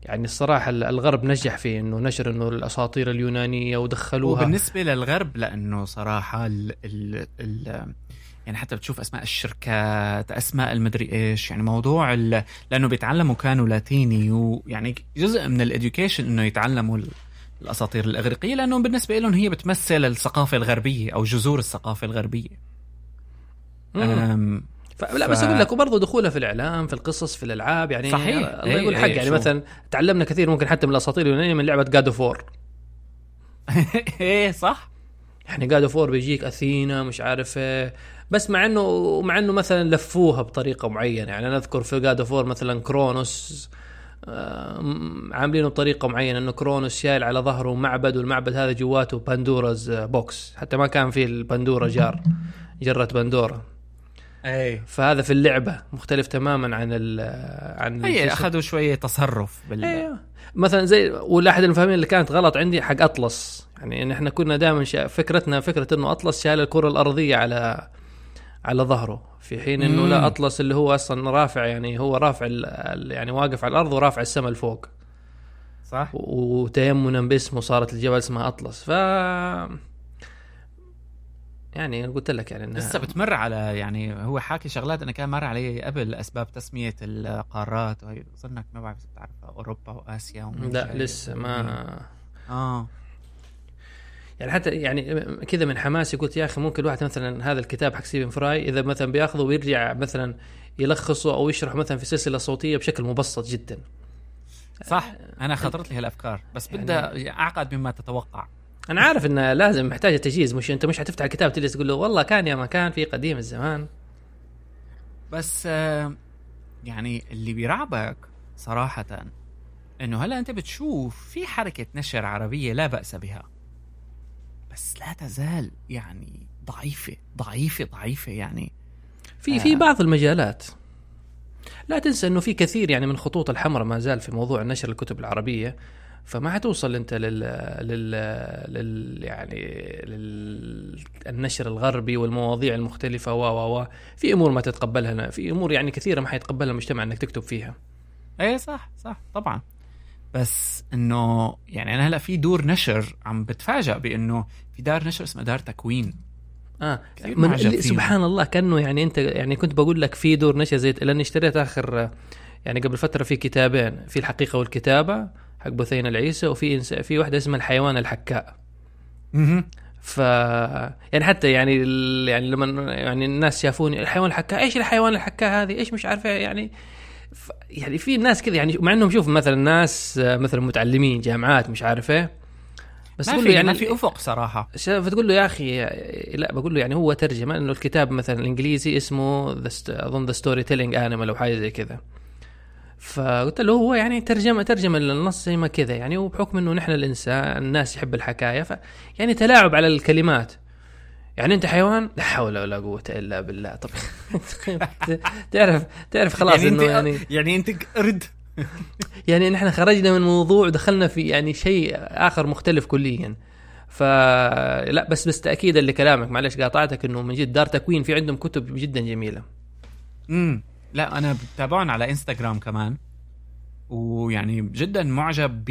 يعني الصراحة الغرب نجح في إنه نشر إنه الأساطير اليونانية ودخلوها وبالنسبة للغرب لأنه صراحة ال ال ال يعني حتى بتشوف أسماء الشركات أسماء المدري إيش يعني موضوع لأنه بيتعلموا كانوا لاتيني ويعني جزء من الإديوكيشن إنه يتعلموا ال- الأساطير الإغريقية لأنه بالنسبة لهم هي بتمثل الثقافة الغربية أو جذور الثقافة الغربية مم. أم، فلا ف- بس أقول لك وبرضه دخولها في الإعلام في القصص في الألعاب يعني صحيح. الله إيه، يقول إيه، حق يعني شو. مثلا تعلمنا كثير ممكن حتى من الأساطير اليونانية من لعبة God of War إيه صح. يعني God of War بيجيك أثينا مش عارف إيه. بس مع إنه مع إنه مثلا لفوها بطريقة معينة. يعني أنا أذكر في God of War مثلا كرونوس آه، عاملينه بطريقة معينة. إنه كرونوس شايل على ظهره معبد والمعبد هذا جواته Pandora's box حتى ما كان فيه ال Pandora jar جرة بندورة. إيه. فهذا في اللعبة مختلف تماما عن ال عن اسمه. أخذوا شوية تصرف بال أيوه مثلا زي والأحد المفاهيم اللي كانت غلط عندي حق أطلس. يعني إن إحنا كنا دائما شا... فكرتنا فكرة إنه أطلس شايل الكرة الأرضية على على ظهره. في حين إنه. لا أطلس اللي هو أصلا رافع يعني هو رافع ال... ال- يعني واقف على الأرض ورافع السماء لفوق. صح. و- وتيمنا باسمه صارت الجبل اسمها أطلس. ف يعني قلت لك يعني إنها لسه بتمر على يعني هو حاكي شغلات أنا كان مر علي قبل أسباب تسمية القارات وهي اظنك ما بعرف بتعرفها أوروبا وآسيا لا. لسه ما آه. يعني حتى يعني كذا من حماسي قلت يا أخي ممكن الواحد مثلا هذا الكتاب حق ستيفن فراي إذا مثلا بيأخذه ويرجع مثلا يلخصه أو يشرح مثلا في سلسلة صوتية بشكل مبسط جدا. صح. أنا خطرت لي هالأفكار. بس يعني- بدها أعقد مما تتوقع. أنا عارف إنه لازم محتاجه تجهيز مش أنت مش حتفتح الكتاب تجلس تقول له والله كان يا ما كان في قديم الزمان. بس آه، يعني اللي بيرعبك صراحة إنه هلا أنت بتشوف في حركة نشر عربية لا بأس بها بس لا تزال يعني ضعيفة ضعيفة ضعيفة يعني. في في بعض المجالات. لا تنسى إنه في كثير يعني من خطوط الحمراء ما زال في موضوع نشر الكتب العربية. فما حتوصل أنت لل لل, لل... يعني للنشر الغربي والمواضيع المختلفة و و و في أمور ما تتقبلها في أمور يعني كثيرة ما حيتقبلها المجتمع إنك تكتب فيها. إيه صح صح طبعا. بس إنه يعني أنا هلأ في دور نشر عم بتفاجأ بإنه في دار نشر اسمها دار تكوين. آه من. سبحان الله كأنه يعني أنت يعني كنت بقول لك في دور نشر زي لأني اشتريت آخر يعني قبل فترة في كتابين في الحقيقة والكتابة حق بثينه العيسى وفي إنس... في واحدة اسمها الحيوان الحكاء. مهم. ف يعني حتى يعني ال... يعني لما يعني الناس شافوني الحيوان الحكاء إيش الحيوان الحكاء هذه؟ إيش مش عارفه يعني ف... يعني في ناس كذا يعني مع إنهم شوف مثلا ناس مثلا متعلمين جامعات مش عارف إيه بس ما في يعني ما في أفق صراحة. ش- فتقول له يا أخي لا بقول له يعني هو ترجمة إنه الكتاب مثلا الإنجليزي اسمه أظن ذا storytelling animal أو حاجة زي كذا. فقلت له هو يعني ترجمه ترجمة للنص زي ما كذا يعني وبحكم إنه نحن الانسان الناس يحب الحكاية ف يعني تلاعب على الكلمات. يعني أنت حيوان؟ لا حول ولا قوة إلا بالله. طب تعرف تعرف خلاص يعني إنه يعني يعني أنت قرد يعني نحن خرجنا من موضوع ودخلنا في يعني شيء آخر مختلف كليا. فلا بس بس تاكيدا لكلامك معلش قاطعتك إنه من جد دار تكوين في عندهم كتب جدا جميلة. امم لا أنا بتابعهم على انستغرام كمان ويعني جدا معجب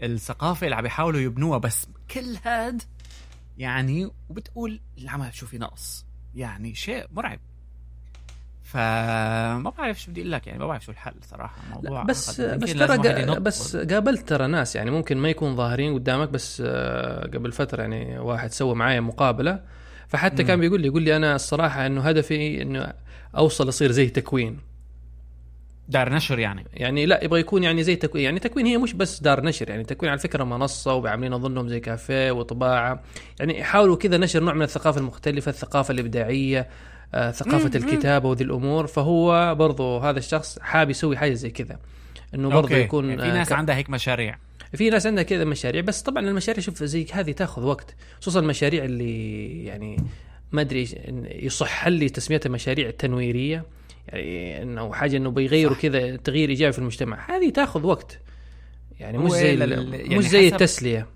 بالثقافة اللي عم بيحاولوا يبنوها بس كل هاد يعني وبتقول العمل شو في نقص يعني شيء مرعب فما بعرف شو بدي أقول لك يعني ما بعرف شو الحل صراحة الموضوع بس. بس ترى. بس قابلت ترى ناس يعني ممكن ما يكون ظاهرين قدامك بس آه، قبل فترة يعني واحد سوى معايا مقابلة فحتى مم. كان بيقول لي يقول لي أنا الصراحة إنه هدفي إنه أوصل اصير زي تكوين. دار نشر يعني. يعني لا يبغى يكون يعني زي تكوين. يعني تكوين هي مش بس دار نشر يعني تكوين على فكرة منصة وعاملين أظنهم زي كافيه وطباعة. يعني يحاولوا كذا نشر نوع من الثقافة المختلفة الثقافة الإبداعية آه، ثقافة مم،. الكتابة وذي الأمور. فهو برضو هذا الشخص حاب يسوي حاجة زي كذا إنه برضو okay. يكون يعني في آه، ناس ك- عندها هيك مشاريع. في ناس عندها كذا مشاريع. بس طبعا المشاريع شوف زي هذه تاخذ وقت خصوصا المشاريع اللي يعني ما أدري يصح لي تسميتها مشاريع تنويريه يعني إنه حاجة إنه بيغيروا. كذا تغيير إيجابي في المجتمع. هذه تاخذ وقت. يعني مش زي يعني مش زي التسلية.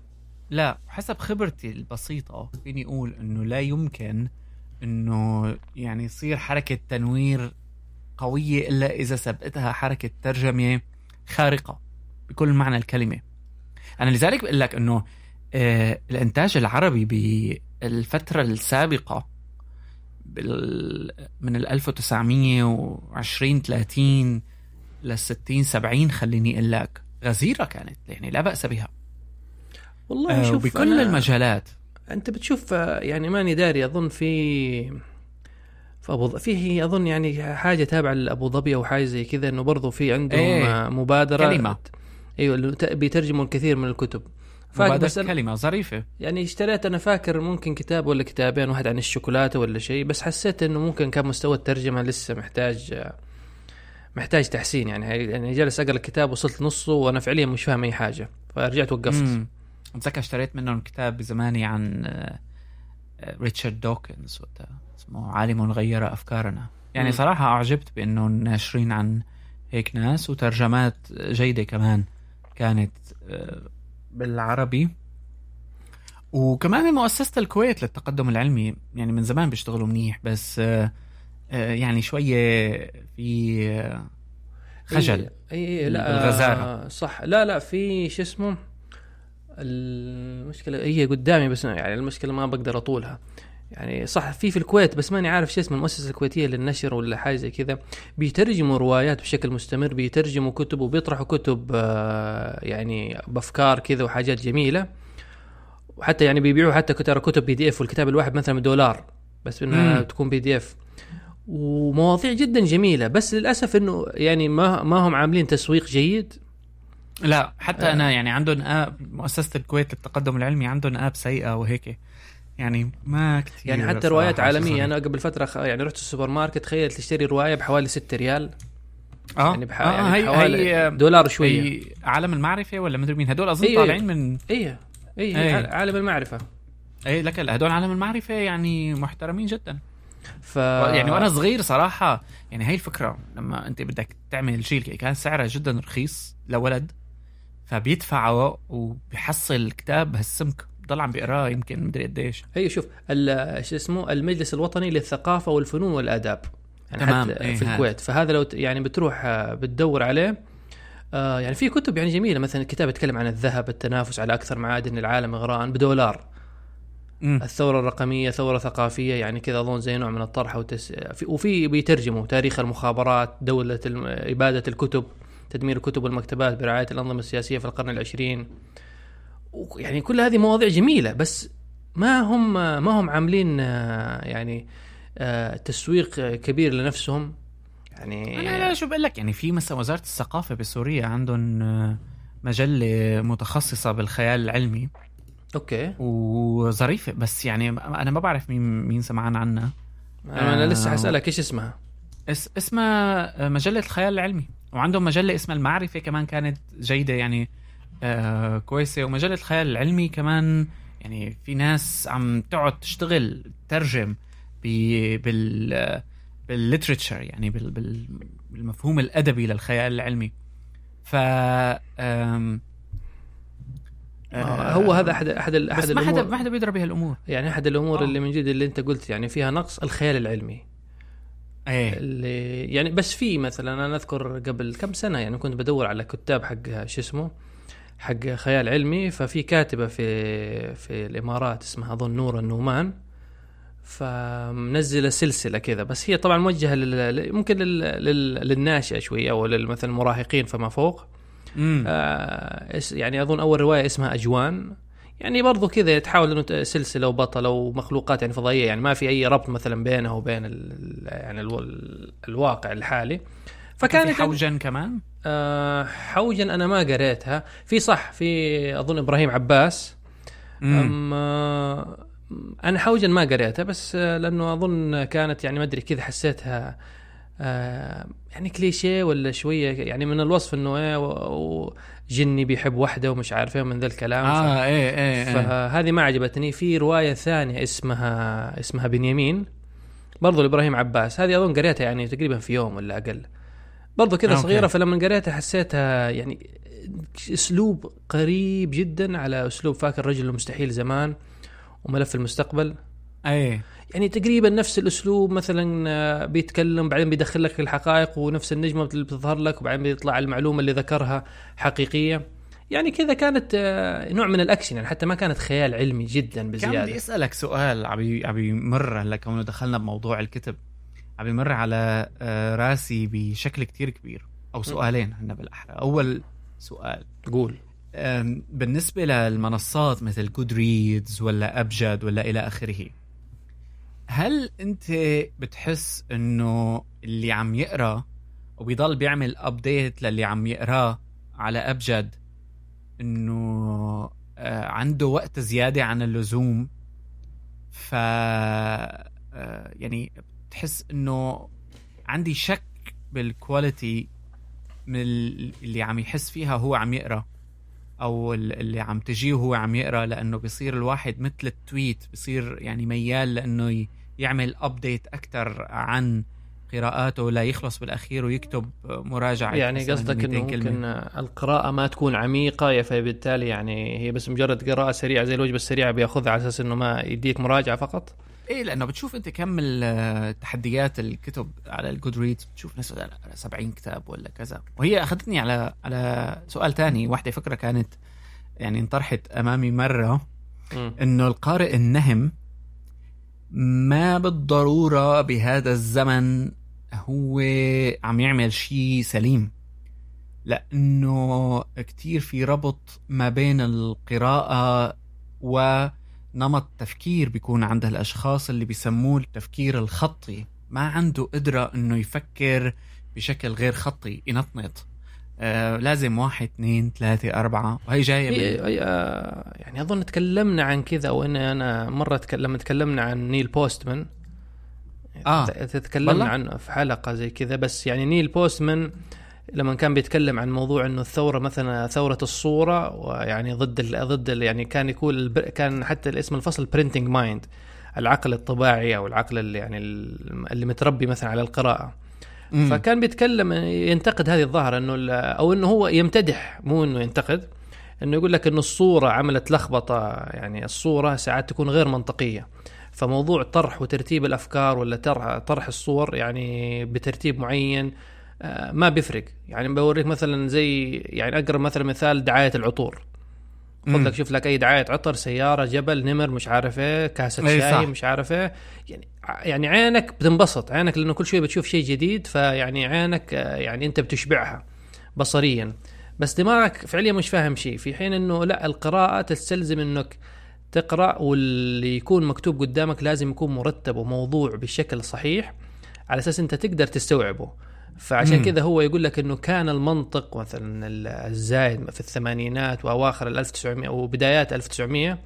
لا حسب خبرتي البسيطة فيني أقول إنه لا يمكن إنه يعني يصير حركة تنوير قوية إلا إذا سبقتها حركة ترجمة خارقة بكل معنى الكلمة. أنا لذلك بقول لك إنه آه الإنتاج العربي بالفترة السابقة بال من ال 1920 30 لل 60 70 خليني أقول لك غزيرة كانت يعني لا بأس بها. والله آه شوف بكل أنا- المجالات. أنت بتشوف آه، يعني ماني داري أظن في في أبو فيه أظن يعني حاجة تابعة لأبو ظبي أو حاجة زي كذا إنه برضو في عندهم إيه، آه، مبادرة. كلمة. أيوه بيترجموا الكثير من الكتب. فاكر بس أنا- كلمة ظريفة يعني اشتريت أنا فاكر ممكن كتاب ولا كتابين واحد عن الشوكولاتة ولا شيء بس حسيت إنه ممكن كان مستوى الترجمة لسه محتاج محتاج تحسين يعني يعني جالس أقرأ الكتاب وصلت نصه وأنا فعليا مش فاهم أي حاجة فرجعت وقفت مم. أتذكر اشتريت منهم كتاب بزماني عن آه، ريتشارد دوكنز اسمه عالم غير أفكارنا يعني مم. صراحة أعجبت بإنه ناشرين عن هيك ناس وترجمات جيدة كمان كانت آه، بالعربي. وكمان مؤسسة الكويت للتقدم العلمي يعني من زمان بيشتغلوا منيح بس آه، آه، يعني شوية في آه، خجل اي اي لا بالغزارة. صح. لا لا في شو اسمه؟ المشكلة هي قدامي بس يعني المشكلة ما بقدر أطولها. يعني صح في في الكويت بس ماني عارف شو اسم المؤسسة الكويتية للنشر ولا حاجة زي كذا. بيترجموا روايات بشكل مستمر بيترجموا كتب وبيطرحوا كتب آه، يعني بأفكار كذا وحاجات جميلة. وحتى يعني بيبيعوا حتى ترى كتب PDF والكتاب الواحد مثلا بدولار بس إنها مم. تكون PDF ومواضيع جدا جميلة بس للأسف إنه يعني ما ما هم عاملين تسويق جيد. لا حتى آه. أنا يعني عندهم app مؤسسة الكويت للتقدم العلمي عندهم آب سيئة وهيك. يعني ما كثير يعني حتى روايات عالمية صار. أنا قبل فترة خ- يعني رحت السوبر ماركت تخيل تشتري رواية بحوالي 6 ريال. آه. يعني, بح... آه يعني هي بحوالي هي دولار شوية. هي عالم المعرفة ولا مدري مين؟ هدول أظن إيه، طالعين من إيه إيه, إيه. إيه. عالم المعرفة. إيه لك هدول عالم المعرفة يعني محترمين جدا. ف يعني وأنا صغير صراحة يعني هي الفكرة لما أنت بدك تعمل شيء كان سعرها جدا رخيص لولد فبيدفعه وبيحصل كتاب هالسمك بضل عم بيقراه يمكن مدري قديش. هي شوف شو اسمه المجلس الوطني للثقافة والفنون والآداب. يعني تمام، حتى إيه في. الكويت. فهذا لو يعني بتروح آه، بتدور عليه آه يعني في كتب يعني جميلة. مثلا كتاب يتكلم عن الذهب التنافس على أكثر معادن العالم إغراء بدولار. مم. الثورة الرقمية ثورة ثقافية يعني كذا أظن زي نوع من الطرح وتس... في- وفي بيترجموا تاريخ المخابرات دولة الم... إبادة الكتب تدمير الكتب والمكتبات برعاية الأنظمة السياسية في القرن العشرين. يعني كل هذه مواضيع جميلة بس ما هم ما هم عاملين آه، يعني آه، تسويق كبير لنفسهم؟ يعني أنا لا شو بقول لك يعني في مثلا وزارة الثقافة بسوريا عندهم آه، مجلة متخصصة بالخيال العلمي. okay. وظريفة بس يعني أنا ما بعرف مين مين سمعان عنها. أنا أنا لسه. حسالك إيش اسمها؟ اس اسمها مجلة الخيال العلمي. وعندهم مجلة اسمها المعرفة كمان كانت جيدة يعني آه كويسة. ومجله الخيال العلمي كمان يعني في ناس عم تقعد تشتغل ترجم بي- بال بالليترشر يعني بال بال بالمفهوم الأدبي للخيال العلمي. ف آم، آه، هو هذا احد أحد احد بس ما حدا الأمور ما حدا بيدرى بهالأمور. يعني أحد الأمور آه. اللي من جد اللي أنت قلت يعني فيها نقص الخيال العلمي. إيه. اللي يعني بس في مثلا أنا أذكر قبل كم سنة يعني كنت بدور على كتاب حق شو اسمه حق خيال علمي ففي كاتبة في في الإمارات اسمها اظن نور النومان فمنزلة سلسلة كذا. بس هي طبعا موجهة لل... ممكن لل... لل... للناشئة شوية أو مثلا المراهقين فما فوق. آه يعني أظن أول رواية اسمها أجوان. يعني برضو كذا تحاول إنه سلسلة وبطلة ومخلوقات يعني فضائية. يعني ما في أي ربط مثلا بينه وبين ال يعني ألو الواقع الحالي. فكان فكانت حوجن كمان؟ آه حوجا أنا ما قريتها. في صح في أظن إبراهيم عباس. مم. اما أنا حوجا ما قريتها بس آه، لأنه أظن كانت يعني ما أدري كذا حسيتها آه، يعني كليشيه ولا شوية يعني من الوصف إنه إيه وجني بيحب وحده ومش عارف إيه من ذا الكلام. ف- آه إيه إيه, إيه. فهذه ما عجبتني. في رواية ثانية اسمها اسمها بنيامين برضو لإبراهيم عباس. هذه أظن قريتها يعني تقريبا في يوم ولا أقل. برضو كذا okay. صغيرة فلما قريتها حسيتها يعني أسلوب قريب جدا على أسلوب فاكر الرجل المستحيل زمان وملف المستقبل. إيه يعني تقريبا نفس الأسلوب مثلا آه، بيتكلم بعدين بيدخل لك الحقائق ونفس النجمة اللي بتظهر لك وبعدين بيطلع المعلومة اللي ذكرها حقيقية. يعني كذا كانت آه، نوع من الأكشن يعني حتى ما كانت خيال علمي جدا كان بدي بزيادة. أسألك سؤال عم عم يمر هلا كونه دخلنا بموضوع الكتب. عم يمر على آه، راسي بشكل كتير كبير. أو سؤالين هن بالأحرى. أول سؤال. قول. آم، بالنسبة للمنصات مثل جود ريدز ولا ابجد ولا إلى آخره هل أنت بتحس إنه اللي عم يقرأ وبيضل بيعمل update للي عم يقراه على ابجد إنه آه، عنده وقت زيادة عن اللزوم؟ ف آه، يعني بتحس إنه عندي شك بال quality من اللي عم يحس فيها هو عم يقرأ أو ال- اللي عم تجيه وهو عم يقرأ لأنه بيصير الواحد مثل ال tweet بيصير يعني ميال لإنه يعمل update أكثر عن قراءاته لا يخلص بالأخير ويكتب مراجعة يعني قصدك إنه. ممكن القراءة ما تكون عميقة فبالتالي يعني هي بس مجرد قراءة سريعة زي الوجبه السريعه بيأخذها على أساس إنه ما يديك مراجعة فقط إيه لأنه بتشوف أنت كم ال- تحديات الكتب على الجود ريدز بتشوف ناس على 70 كتاب ولا كذا وهي أخذتني على على سؤال تاني واحدة فكرة كانت يعني انطرحت أمامي مرة. إنه القارئ النهم ما بالضرورة بهذا الزمن هو عم يعمل شيء سليم لأنه كتير في ربط ما بين القراءة ونمط تفكير بيكون عند الأشخاص اللي بيسموه التفكير الخطي. ما عنده قدرة أنه يفكر بشكل غير خطي ينطنط. آه لازم واحد اثنين ثلاثة أربعة. وهي جاية من... آه يعني أظن تكلمنا عن كذا أو أنا مرة تكلم لما تكلمنا عن نيل بوستمان آه. تتكلمنا عنه في حلقة زي كذا بس يعني نيل بوستمان لما كان بيتكلم عن موضوع إنه الثورة مثلا ثورة الصورة ويعني ضد ال ضد ال يعني كان يقول كان حتى الاسم الفصل printing mind العقل الطباعي أو العقل اللي يعني اللي متربي مثلا على القراءة مم. فكان بيتكلم ينتقد هذه الظاهرة إنه أو إنه هو يمتدح مو إنه ينتقد إنه يقول لك إنه الصورة عملت لخبطة يعني الصورة ساعات تكون غير منطقية فموضوع طرح وترتيب الأفكار ولا طرح الصور يعني بترتيب معين ما بيفرق. يعني بوريك مثلا زي يعني أقرب مثلا مثال دعاية العطور. خذ لك شوف لك أي دعاية عطر سيارة جبل نمر مش عارف إيه كاسة شاي صح. مش عارف إيه. يعني يعني عينك بتنبسط عينك لأنه كل شوية بتشوف شيء جديد فيعني عينك آه، يعني أنت بتشبعها بصريا. بس دماغك فعليا مش فاهم شيء. في حين إنه لا القراءة تستلزم إنك تقرأ واللي يكون مكتوب قدامك لازم يكون مرتب وموضوع بالشكل صحيح على أساس أنت تقدر تستوعبه. فعشان كذا هو يقول لك إنه كان المنطق مثلا الزايد في الثمانينات وأواخر ال 1900 وبدايات 1900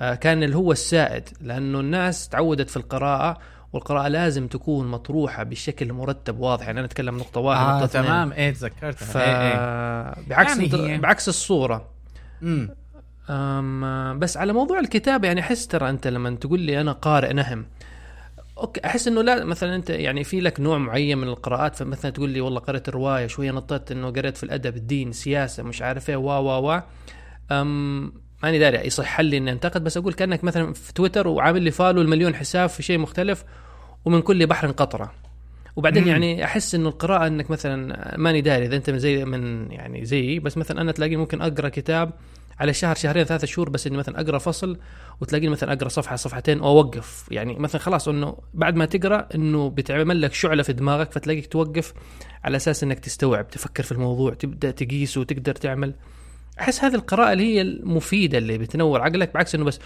آه، كان اللي هو السائد لأنه الناس تعودت في القراءة والقراءة لازم تكون مطروحة بشكل مرتب واضح. يعني أنا أتكلم نقطة واحدة آه نقطة تمام. إيه تذكرتها. ف... إيه إيه. بعكس يعني بعكس الصورة. امم أم بس على موضوع الكتابة يعني أحس ترى أنت لما تقول لي أنا قارئ نهم okay أحس إنه لا مثلا أنت يعني في لك نوع معين من القراءات فمثلا تقول لي والله قرأت روايه شوية نطيت إنه قريت في الأدب الدين سياسة مش عارف إيه وا وا وا أم ماني داري يصح لي إني أنتقد بس أقول كأنك مثلا في تويتر وعامل لي follow لمليون حساب في شيء مختلف ومن كل بحر قطرة وبعدين مم. يعني أحس إنه القراءة إنك مثلا ماني داري إذا أنت زي من يعني زيي بس مثلا أنا تلاقي ممكن أقرأ كتاب على شهر شهرين ثلاثة شهور بس إني مثلا أقرأ فصل وتلاقيني مثلا أقرأ صفحة صفحتين وأوقف. يعني مثلا خلاص إنه بعد ما تقرأ إنه بتعمل لك شعلة في دماغك فتلاقيك توقف على أساس إنك تستوعب تفكر في الموضوع تبدأ تقيس وتقدر تعمل. أحس هذه القراءة اللي هي المفيدة اللي بتنور عقلك بعكس إنه بس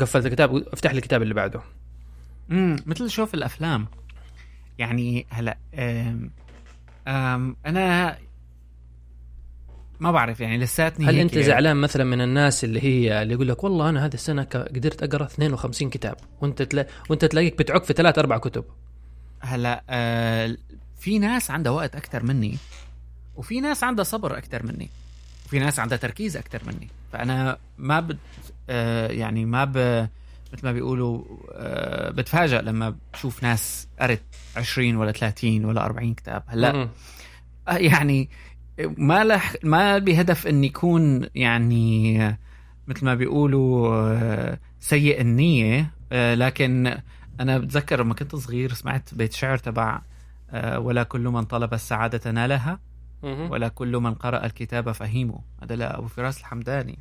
قفلت الكتاب افتح لي الكتاب اللي بعده. امم مثل شوف الأفلام. يعني هلا أم أم أنا ما بعرف يعني لساتني هل أنت يعني. زعلان مثلا من الناس اللي هي اللي يقول لك والله أنا هذه السنة قدرت أقرأ 52 كتاب وأنت تلا... وأنت تلاقيك بتعك في ثلاث أربع كتب؟ هلا آه في ناس عندها وقت أكثر مني وفي ناس عندها صبر أكثر مني وفي ناس عندها تركيز أكثر مني. فأنا ما بد آه يعني ما ب مثل ما بيقولوا آه بتفاجئ لما بشوف ناس قرت 20 ولا 30 ولا 40 كتاب. هلا آه يعني ما لح ما بهدف إن يكون يعني مثل ما بيقولوا آه، سيء النية آه، لكن أنا بتذكر لما كنت صغير سمعت بيت شعر تبع آه، ولا كل من طلب السعادة نالها ولا كل من قرأ الكتاب فهيمه. هذا لأبو فراس الحمداني.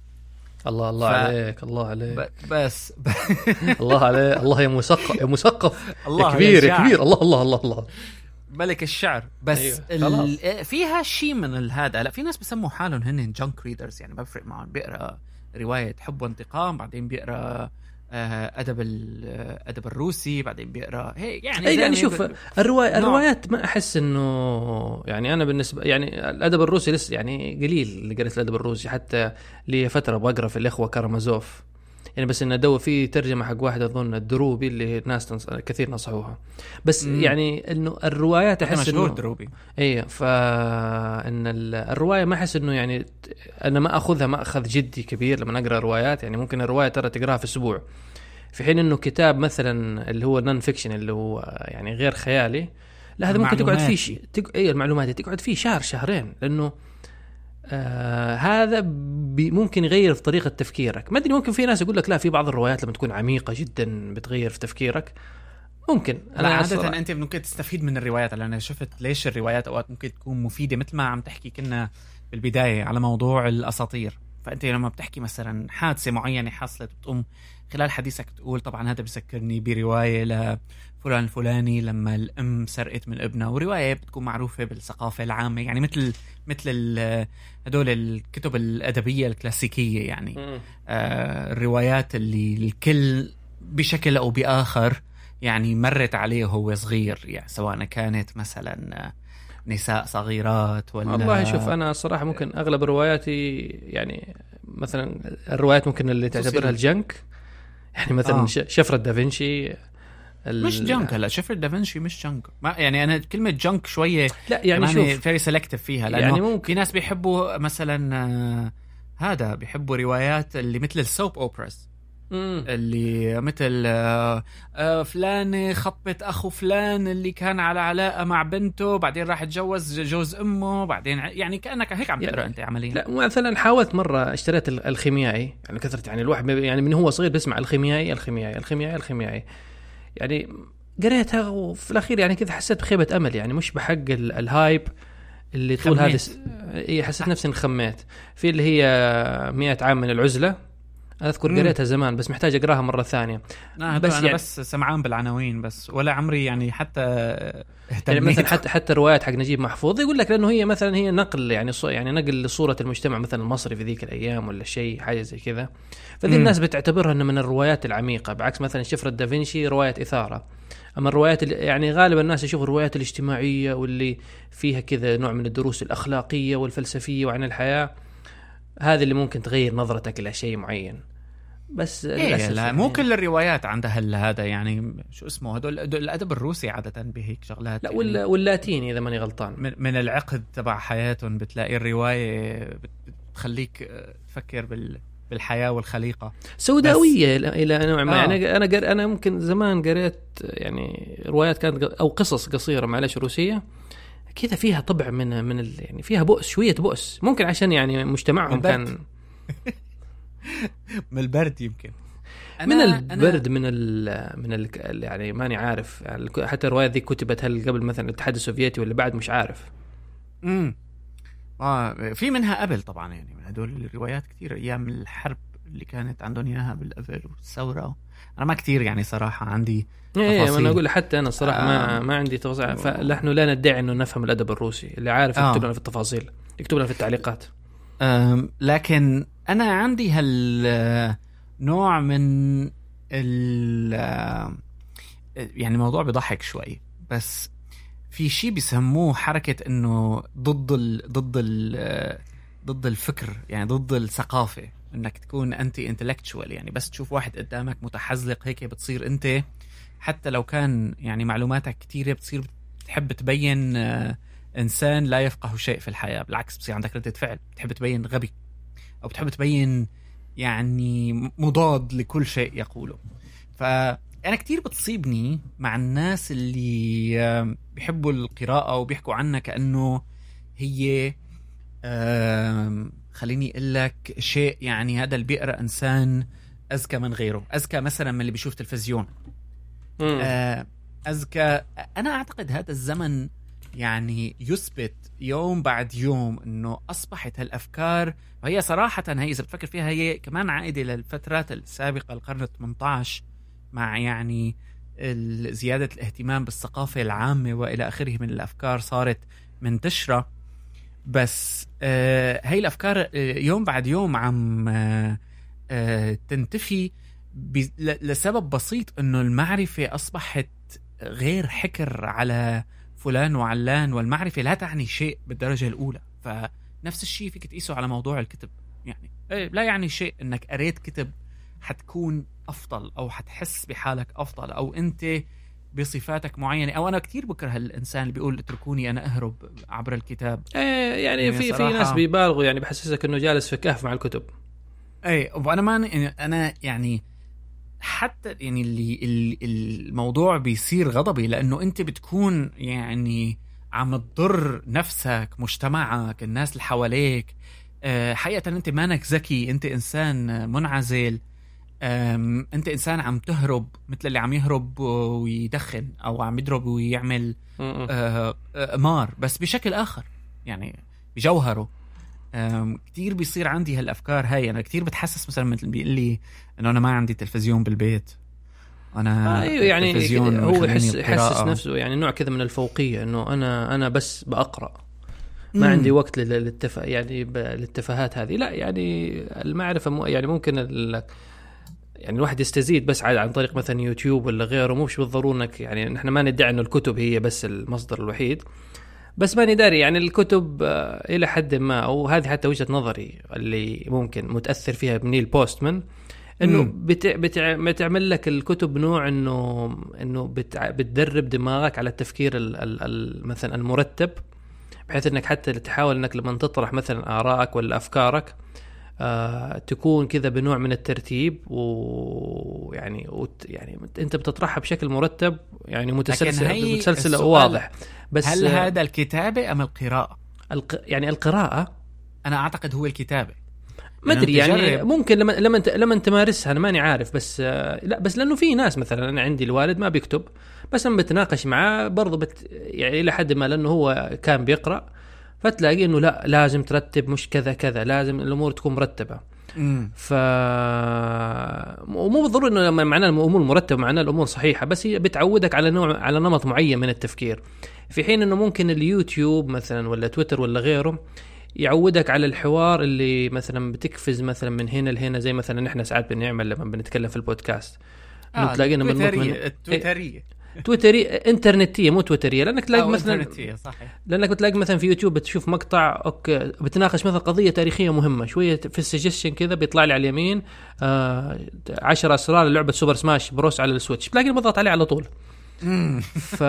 الله الله ف... عليك الله عليك. بس. الله عليك الله يا مثقف يا مثقف الله كبير يا كبير. الله الله الله الله. ملك الشعر بس أيوه. ال... فيها شيء من هذا. لا في ناس بسموا حالهم هن جانك ريدرز يعني ما بفرق معهم. بيقرأ رواية حب وانتقام بعدين بيقرأ آه، أدب الادب الروسي بعدين بيقرأ هيك يعني اي يعني شوف الرواية الروايات ما أحس إنه يعني أنا بالنسبة يعني الأدب الروسي لسه يعني قليل اللي قريت الأدب الروسي حتى لي فترة بقرأ في الإخوة كارامازوف يعني بس إنه دو في ترجمة حق واحد أظن الدروبي اللي الناس تنص... كثير نصحوها. بس مم. يعني إنه الروايات أحس إنه دروبي. اي فان الرواية ما أحس إنه يعني أنا ما أخذها مأخذ جدي كبير لما أقرأ روايات يعني ممكن الرواية ترى تقراها في أسبوع. في حين إنه كتاب مثلا اللي هو non-fiction اللي هو يعني غير خيالي لا هذا ممكن تقعد فيه ش... تق... اي المعلومات تقعد فيه شهر شهرين لأنه آه هذا ممكن يغير في طريقة تفكيرك. ما أدري ممكن في ناس يقول لك لا في بعض الروايات لما تكون عميقة جدا بتغير في تفكيرك. ممكن. أنا عادة أنت ممكن تستفيد من الروايات لأن أنا شفت ليش الروايات أوقات ممكن تكون مفيدة مثل ما عم تحكي كنا بالبداية على موضوع الأساطير. فأنت لما بتحكي مثلا حادثة معينة حصلت بتقوم خلال حديثك تقول طبعا هذا بذكرني برواية لفلان الفلاني لما الأم سرقت من ابنها ورواية بتكون معروفة بالثقافة العامة يعني مثل مثل هدول الكتب الأدبية الكلاسيكية يعني. آه الروايات اللي الكل بشكل أو بآخر يعني مرت عليه وهو صغير يعني سواء كانت مثلا نساء صغيرات ولا والله شوف أنا الصراحه ممكن أغلب رواياتي يعني مثلا الروايات ممكن اللي تعتبرها الجنك. يعني مثلا آه. شفرة دافنشي مش جنك هلا شفرة دافنشي مش junk. ما يعني أنا كلمة junk شوية لا يعني شوف. very selective فيها لأنه يعني ممكن. في ناس بيحبوا مثلا آه، هذا بيحبوا روايات اللي مثل ال soap operas اللي مثل آه، آه، فلانة خطبت أخو فلان اللي كان على علاقة مع بنته بعدين راح تجوز جوز أمه بعدين يعني كأنك هيك عم تقرأ أنت عمليا لا مثلا حاولت مرة اشتريت الخيميائي يعني كثرة يعني الواحد يعني من هو صغير بيسمع الخيميائي الخيميائي الخيميائي الخيميائي. يعني قريتها وفي الأخير يعني كذا حسيت بخيبة أمل يعني مش بحق الهايب اللي طول هذا اي حسيت نفسي انخميت في اللي هي 100 عام من العزلة. أذكر قريتها زمان بس محتاج أقراها مرة ثانية. لا بس أنا يعني بس سمعان بالعناوين بس ولا عمري يعني حتى يعني مثلا حتى حتى الروايات حق نجيب محفوظ يقول لك لأنه هي مثلا هي نقل يعني يعني نقل لصورة المجتمع مثلا المصري في ذيك الأيام ولا شيء حاجة زي كذا. فذي الناس بتعتبرها إنه من الروايات العميقة بعكس مثلا شفرة دافنشي رواية إثارة. أما الروايات يعني غالبا الناس يشوفوا الروايات الاجتماعية واللي فيها كذا نوع من الدروس الأخلاقية والفلسفية وعن الحياة. هذه اللي ممكن تغير نظرتك إلى شيء معين. بس إيه لا مو كل الروايات عندها هذا يعني شو اسمه هدول الأدب الروسي عادة بهيك شغلات لا يعني واللاتيني إذا ماني غلطان. من, من العقد تبع حياتهم بتلاقي الرواية بتخليك تفكر بال بالحياة والخليقة. سوداوية إلى نوع ما. آه. يعني أنا أنا أنا ممكن زمان قريت يعني روايات كانت أو قصص قصيرة معلش روسية. كذا فيها طبع من من يعني فيها بؤس شوية بؤس. ممكن عشان يعني مجتمعهم كان من البرد يمكن. أنا من البرد أنا من ال من ال يعني ماني عارف. يعني حتى الرواية ذي كتبت هل قبل مثلا الاتحاد السوفيتي ولا بعد مش عارف. امم آه في منها قبل طبعا يعني من هدول الروايات كثير أيام الحرب اللي كانت عندهم إياها بالقبل والثورة. أنا ما كثير يعني صراحة عندي إيه أنا أقول حتى أنا الصراحه آه. ما ما عندي تفاصيل. فنحن لا ندعي إنه نفهم الأدب الروسي اللي عارف يكتب لنا في التفاصيل يكتب لنا في التعليقات. لكن أنا عندي هال نوع من ال يعني الموضوع بيضحك شوي بس في شيء بيسموه حركة إنه ضد ال ضد ال ضد الفكر يعني ضد الثقافة. إنك تكون انت انتلكتشوال يعني بس تشوف واحد قدامك متحزلق هيك بتصير أنت. حتى لو كان يعني معلوماتك كثيره بتصير بتحب تبين إنسان لا يفقه شيء في الحياة بالعكس بصير عندك ردة فعل. بتحب تبين غبي أو بتحب تبين يعني مضاد لكل شيء يقوله. فأنا كتير بتصيبني مع الناس اللي بيحبوا القراءة وبيحكوا عنها كأنه هي خليني أقول لك شيء يعني هذا اللي بيقرأ إنسان أذكى من غيره أذكى مثلا من اللي بيشوف تلفزيون. آه، أذكى أنا أعتقد هذا الزمن يعني يثبت يوم بعد يوم إنه أصبحت هالأفكار وهي صراحة هي إذا بتفكر فيها هي كمان عائدة للفترات السابقة القرن ال 18 مع يعني زيادة الاهتمام بالثقافة العامة وإلى آخره من الأفكار صارت منتشرة. بس آه هي الأفكار آه يوم بعد يوم عم آه تنتفي لسبب بسيط إنه المعرفة أصبحت غير حكر على فلان وعلان والمعرفة لا تعني شيء بالدرجة الأولى. فنفس الشيء فيك تقيسه على موضوع الكتب. يعني إيه لا يعني شيء أنك قريت كتب حتكون أفضل أو حتحس بحالك أفضل أو أنت بصفاتك معينة أو أنا كثير بكره الإنسان اللي بيقول اتركوني أنا أهرب عبر الكتاب. إيه يعني, يعني في في ناس بيبالغوا يعني بحسسك إنه جالس في كهف مع الكتب. إيه وأنا ما أنا يعني حتى يعني اللي الموضوع بيصير غضبي لأنه أنت بتكون يعني عم تضر نفسك مجتمعك الناس اللي حواليك. آه، حقيقة أنت مانك ذكي أنت إنسان منعزل. أنت إنسان عم تهرب مثل اللي عم يهرب ويدخن أو عم يضرب ويعمل آه، آه، مار بس بشكل آخر يعني بجوهره أم، كتير بيصير عندي هالأفكار هاي أنا كتير بتحسس مثلا مثل بيقول لي إنه أنا ما عندي تلفزيون بالبيت أنا أيوه يعني هو يحس يحسس. نفسه يعني نوع كذا من الفوقية إنه أنا أنا بس بقرا ما مم. عندي وقت لل- للتف... يعني. للتفاهات هذه لا يعني المعرفة م... يعني ممكن. يعني الواحد يستزيد بس عن عن طريق مثلا يوتيوب ولا غيره مش بالضرورة إنك يعني نحن ما ندعي إنه الكتب هي بس المصدر الوحيد بس ماني داري يعني الكتب آه، إلى حد ما أو هذه حتى وجهة نظري اللي ممكن متأثر فيها بنيل بوستمان إنه. بتع... بتع... بتعمل لك الكتب نوع إنه إنه بتع... بتدرب دماغك على التفكير ال... ال... ال... مثلا المرتب بحيث إنك حتى تحاول إنك لما تطرح مثلا آرائك ولا أفكارك آه تكون كذا بنوع من الترتيب ويعني وت... يعني انت بتطرحها بشكل مرتب يعني متسلسل متسلسل وواضح بس هل آه، هذا الكتابة أم القراءة؟ الق... يعني القراءة. أنا أعتقد هو الكتابة. ما لأنه أدري يعني. ممكن لما لما لما تمارسها أنا ماني عارف بس آه، لا بس لأنه في ناس مثلا أنا عندي الوالد ما بيكتب بس لما بتناقش معاه برضه بت يعني إلى حد ما لأنه هو كان بيقرأ فتلاقي إنه لا لازم ترتب مش كذا كذا لازم الأمور تكون مرتبة. ف ومو بالضروره إنه لما معناه الأمور مرتبة معناه الأمور صحيحة بس هي بتعودك على نوع على نمط معين من التفكير. في حين إنه ممكن اليوتيوب مثلا ولا تويتر ولا غيره يعودك على الحوار اللي مثلا بتقفز مثلا من هنا لهنا زي مثلا نحن ساعات بنعمل لما بنتكلم في البودكاست. إنه تلاقينا من التويتريه التويترية. تويتري انترنتية مو تويترية. لأنك تلاقي مثلا صحيح. لأنك بتلاقي مثلا في يوتيوب بتشوف مقطع أوكي بتناقش مثلا قضية تاريخية مهمة. شوية في السجشن كذا بيطلع لي على اليمين آه 10 أسرار لعبه Super Smash Bros على ال Switch. بتلاقيني بضغط عليه على طول. ف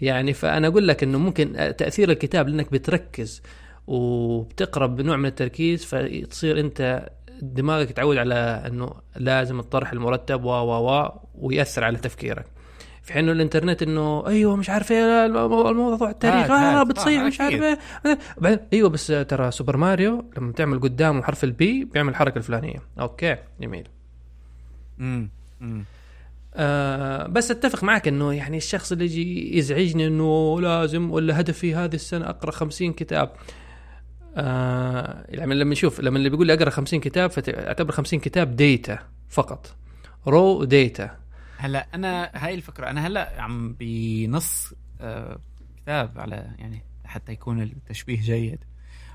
يعني فأنا أقول لك إنه ممكن تأثير الكتاب لأنك بتركز وبتقرا بنوع من التركيز فتصير أنت دماغك يتعود على إنه لازم الطرح المرتب و و و ويأثر على تفكيرك. في حين الإنترنت إنه أيوه مش عارف إيه المو- الموضوع التاريخ آه هات. بتصيح آه، مش عارف. إيه بعدين أيوه بس ترى Super Mario لما تعمل قدامه حرف ال B بيعمل الحركه الفلانية أوكي جميل مم. مم. آه بس أتفق معك إنه يعني الشخص اللي يجي يزعجني إنه لازم ولا هدفي هذه السنة أقرأ 50 كتاب آه يعني لما نشوف لما اللي بيقول لي أقرأ 50 كتاب فاعتبر 50 كتاب data فقط raw data هلا أنا هاي الفكرة. أنا هلا عم بنص آه كتاب على يعني حتى يكون التشبيه جيد.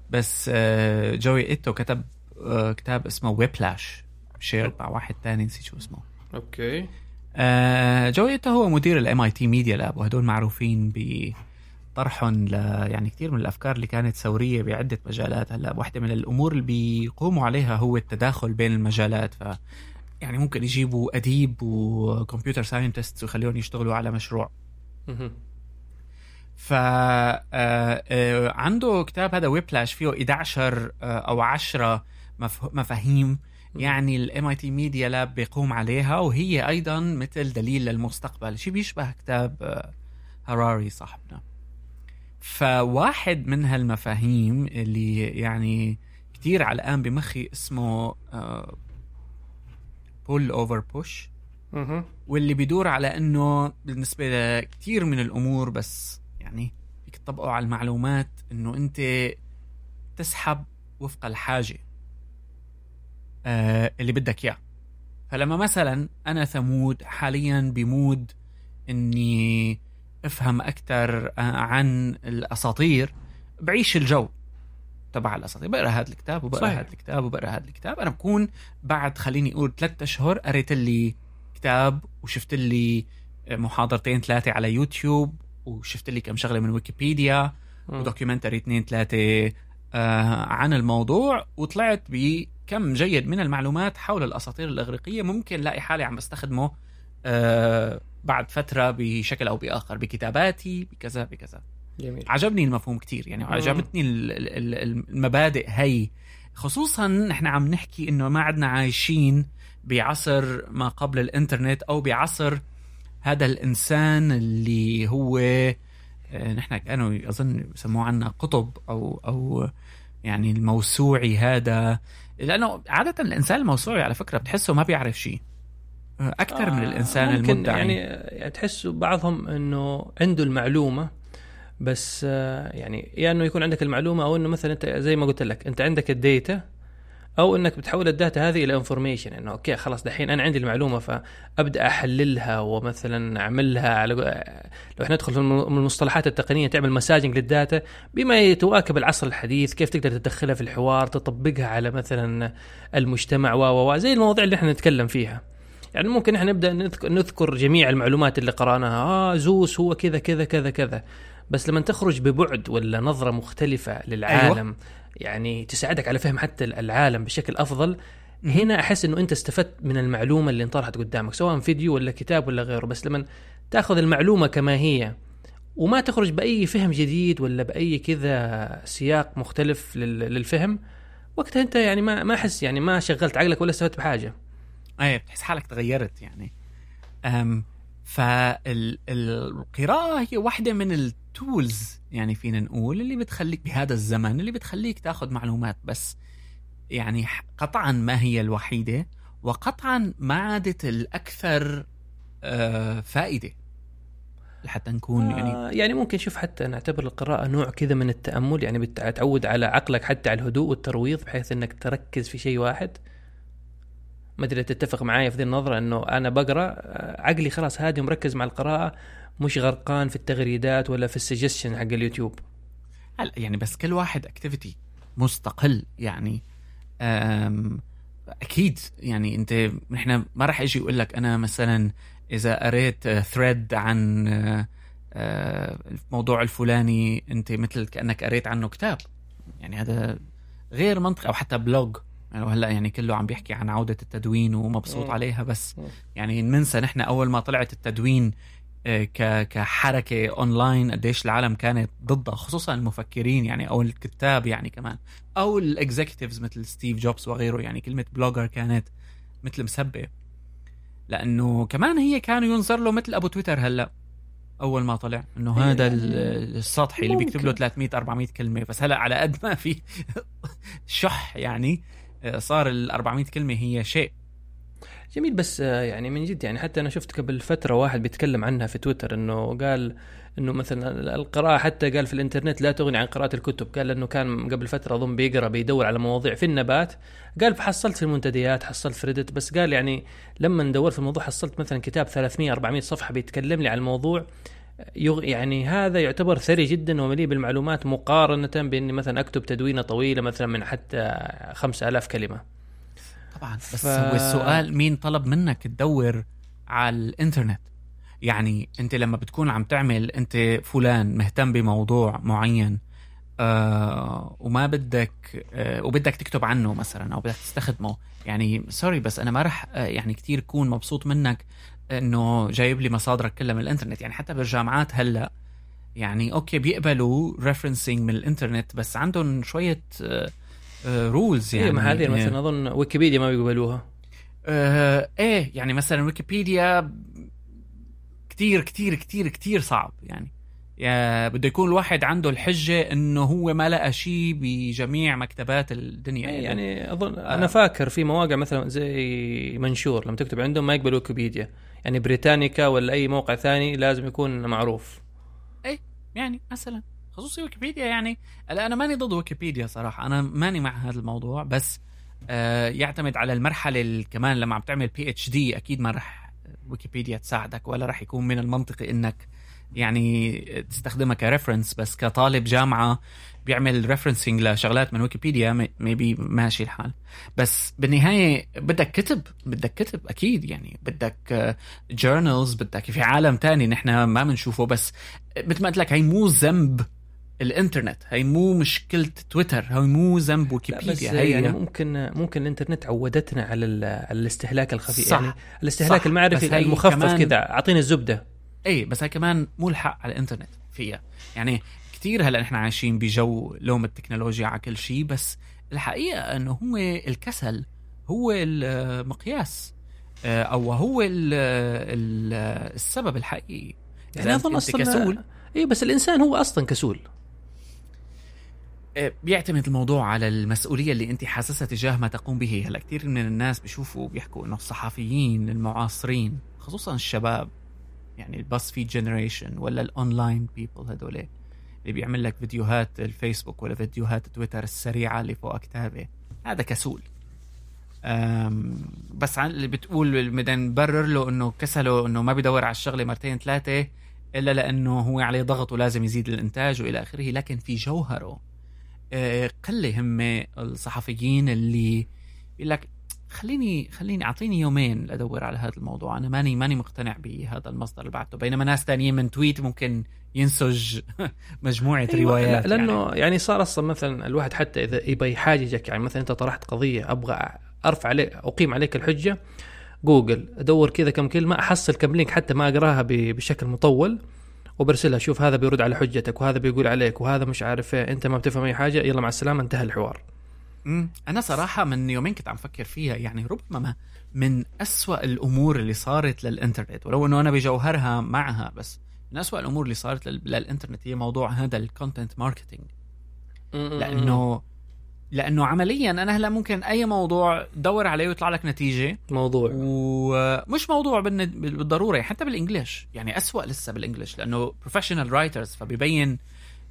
بس آه جوي إيتو كتب آه كتاب اسمه Whiplash شير مع واحد تاني نسيت شو اسمه. أوكي. آه جوي إيتو هو مدير ال MIT Media Lab وهدول معروفين بطرحهم ل يعني كثير من الأفكار اللي كانت ثورية بعدة مجالات. هلا واحدة من الأمور اللي بيقوموا عليها هو التداخل بين المجالات. ف يعني ممكن يجيبوا أديب و computer scientist ويخليهم يشتغلوا على مشروع. ف آه، آه، عنده كتاب هذا Whiplash فيه 11 آه، أو 10 مف- مفاهيم. يعني ال MIT Media Lab بيقوم عليها وهي أيضا مثل دليل للمستقبل شيء بيشبه كتاب هراري صاحبنا. فواحد من هالمفاهيم اللي يعني كتير علقان بمخي اسمه pull over push. واللي بيدور على إنه بالنسبة لكثير من الأمور بس يعني فيك تطبقه على المعلومات إنه أنت تسحب وفق الحاجة آه اللي بدك إياه. فلما مثلا أنا بمود حاليا بمود إني أفهم أكثر عن الأساطير بعيش الجو. تبع الأساطير. بقرأ هذا الكتاب وبقرأ. هذا الكتاب وبقرأ هذا الكتاب. أنا بكون بعد خليني أقول ثلاثة أشهر قريت لي كتاب وشفت لي محاضرتين ثلاثة على يوتيوب وشفت لي كم شغلة من ويكيبيديا. و documentary اثنين ثلاثة آه عن الموضوع. وطلعت بكم جيد من المعلومات حول الأساطير الإغريقية. ممكن لاقي حالي عم بستخدمه آه بعد فترة بشكل أو بآخر بكتاباتي بكذا بكذا. جميل. عجبني المفهوم كتير يعني. عجبتني ال- ال- ال- المبادئ هي خصوصا نحن عم نحكي إنه ما عدنا عايشين بعصر ما قبل الإنترنت أو بعصر هذا الإنسان اللي هو آه، نحن كانوا أظن يسموه عنا قطب أو أو يعني الموسوعي هذا. لأنه عادة الإنسان الموسوعي على فكرة بتحسه ما بيعرف شيء. أكثر من آه، الإنسان ممكن المدعي. يعني تحس بعضهم إنه عنده المعلومة بس آه، يعني يا إنه يكون عندك المعلومة أو إنه مثلا أنت زي ما قلت لك أنت عندك ال data أو إنك بتحول ال data هذه إلى information إنه أوكي خلاص دحين أنا عندي المعلومة فأبدأ أحللها ومثلا أعملها على لو إحنا ندخل في المصطلحات التقنية تعمل massaging لل data بما يتواكب العصر الحديث كيف تقدر تدخلها في الحوار تطبقها على مثلا المجتمع و زي المواضيع اللي إحنا نتكلم فيها. يعني ممكن إحنا نبدأ نذكر جميع المعلومات اللي قرأناها آه زوس هو كذا كذا كذا كذا. بس لما تخرج ببعد ولا نظرة مختلفة للعالم أيوة. يعني تساعدك على فهم حتى العالم بشكل أفضل هنا أحس إنه أنت استفدت من المعلومة اللي انطرحت قدامك سواء فيديو ولا كتاب ولا غيره بس لما تأخذ المعلومة كما هي وما تخرج بأي فهم جديد ولا بأي كذا سياق مختلف للفهم وقتها أنت يعني ما ما أحس يعني ما شغلت عقلك ولا استفدت بحاجة. إيه بتحس حالك تغيرت يعني. أم فالقراءة هي واحدة من التولز يعني فينا نقول اللي بتخليك بهذا الزمن اللي بتخليك تاخذ معلومات بس. يعني قطعا ما هي الوحيدة وقطعا ما عادت الأكثر آه، فائدة. لحتى نكون يعني آه يعني ممكن شوف حتى نعتبر القراءة نوع كذا من التأمل يعني بتعود على عقلك حتى على الهدوء والترويض بحيث إنك تركز في شيء واحد. ما أدري تتفق معي في ذي النظرة إنه أنا بقرأ آه، عقلي خلاص هادي ومركز مع القراءة. مش غرقان في التغريدات ولا في ال suggestion حق اليوتيوب؟ هلا يعني بس كل واحد activity مستقل يعني أكيد يعني أنت نحن ما راح أجي أقول لك أنا مثلا إذا قريت thread عن آه، الموضوع الفلاني أنت مثل كأنك قريت عنه كتاب. يعني هذا غير منطقي أو حتى blog يعني وهلا يعني كله عم بيحكي عن عودة التدوين ومبسوط عليها بس يعني ننسى نحن أول ما طلعت التدوين كحركة اونلاين قديش العالم كانت ضدها خصوصا المفكرين يعني أو الكتاب يعني كمان أو ال executives مثل ستيف جوبز وغيره يعني كلمة blogger كانت مثل مسبه لأنه كمان هي كانوا ينظر له مثل أبو تويتر هلأ أول ما طلع إنه إيه، هذا يعني السطحي اللي بيكتب له 300 400 كلمة. بس هلأ على قد ما في شح يعني صار ال 400 كلمة هي شيء جميل. بس يعني من جد يعني حتى أنا شفت قبل فترة واحد بيتكلم عنها في تويتر إنه قال إنه مثلا القراءة حتى قال في الإنترنت لا تغني عن قراءة الكتب. قال إنه كان قبل فترة أظن بيقرأ بيدور على مواضيع في النبات. قال حصلت في المنتديات حصلت في ريدت بس قال يعني لما دورت في الموضوع حصلت مثلا كتاب 300 400 صفحة بيتكلم لي عن الموضوع. يعني هذا يعتبر ثري جدا ومليء بالمعلومات مقارنة بإني مثلا أكتب تدوينة طويلة مثلا من حتى خمسة ألاف كلمة. طبعا. بس ف... هو السؤال مين طلب منك تدور على الإنترنت؟ يعني أنت لما بتكون عم تعمل أنت فلان مهتم بموضوع معين آه وما بدك آه وبدك تكتب عنه مثلا أو بدك تستخدمه. يعني sorry بس أنا ما رح آه يعني كثير كون مبسوط منك إنه جايب لي مصادرك كلها من الإنترنت. يعني حتى بالجامعات هلأ يعني أوكي بيقبلوا referencing من الإنترنت بس عندهم شوية آه، آه، يعني إيه ما هذه مثلا أظن ويكيبيديا ما بيقبلوها. آه إيه يعني مثلا ويكيبيديا كتير كتير كتير كتير صعب يعني. يا بده يكون الواحد عنده الحجة إنه هو ما لقى شيء بجميع مكتبات الدنيا يعني, يعني أظن آه. أنا فاكر في مواقع مثلا زي منشور لما تكتب عندهم ما يقبل ويكيبيديا يعني بريتانيكا ولا أي موقع ثاني لازم يكون معروف. اي يعني مثلا. خصوصي ويكيبيديا يعني أنا ماني ضد ويكيبيديا صراحة. أنا ماني مع هذا الموضوع بس آه يعتمد على المرحلة كمان لما عم تعمل PhD أكيد ما راح ويكيبيديا تساعدك ولا راح يكون من المنطقي إنك يعني تستخدمها ك reference بس كطالب جامعة بيعمل referencing لشغلات من ويكيبيديا maybe ماشي الحال. بس بالنهاية بدك كتب بدك كتب أكيد يعني. بدك journals بدك في عالم تاني نحن ما بنشوفه بس مثل ما قلت لك هي مو ذنب الانترنت. هي مو مشكلة تويتر هي مو ذنب ويكيبيديا هي. يعني ممكن ممكن الانترنت عودتنا على, على الاستهلاك الخفيف يعني الاستهلاك صح. المعرفي المخفف كذا أعطيني الزبدة. اي بس هي كمان مو الحق على الانترنت فيها. يعني كثير هلا نحن عايشين بجو لوم التكنولوجيا على كل شيء بس الحقيقة إنه هو الكسل هو المقياس آه، أو هو السبب الحقيقي. يعني أظن أصلا كسول. اي بس الإنسان هو أصلا كسول. بيعتمد الموضوع على المسؤولية اللي أنت حاسسها تجاه ما تقوم به. هلا كثير من الناس بيشوفوا بيحكوا إنه الصحفيين المعاصرين خصوصا الشباب يعني ال BuzzFeed generation ولا ال online people هدول اللي بيعمل لك فيديوهات الفيسبوك ولا فيديوهات تويتر السريعة اللي فوق كتابة. هذا كسول. بس اللي بتقول بدنا نبرر له إنه كسله إنه ما بيدور على الشغلة مرتين ثلاثة إلا لأنه هو عليه ضغط ولازم يزيد الإنتاج وإلى آخره. لكن في جوهره آه، قلة هم الصحفيين اللي بيقول لك خليني خليني أعطيني يومين لأدور على هذا الموضوع. أنا ماني ماني مقتنع بهذا المصدر اللي بعته. بينما ناس تانيين من تويت ممكن ينسج مجموعة أيوة، روايات لا- لأنه يعني. يعني صار أصلا مثلا الواحد حتى إذا يبغى يحاججك يعني مثلا أنت طرحت قضية أبغى أرفع عليك أقيم عليك الحجة جوجل أدور كذا كم كلمة أحصل كم link حتى ما أقراها بشكل مطول. وبرسلها شوف هذا بيرد على حجتك وهذا بيقول عليك وهذا مش عارف إيه أنت ما بتفهم أي حاجة يلا مع السلامة انتهى الحوار. مم. أنا صراحة من يومين كنت عم فكر فيها يعني ربما من أسوأ الأمور اللي صارت للإنترنت ولو إنه أنا بجوهرها معها بس من أسوأ الأمور اللي صارت لل- للإنترنت هي موضوع هذا ال content marketing لأنه لأنه عمليا أنا هلا ممكن أي موضوع دور عليه ويطلع لك نتيجة. موضوع. ومش موضوع بالضرورة حتى بال English يعني أسوأ لسه بال English لأنه professional writers فبيبين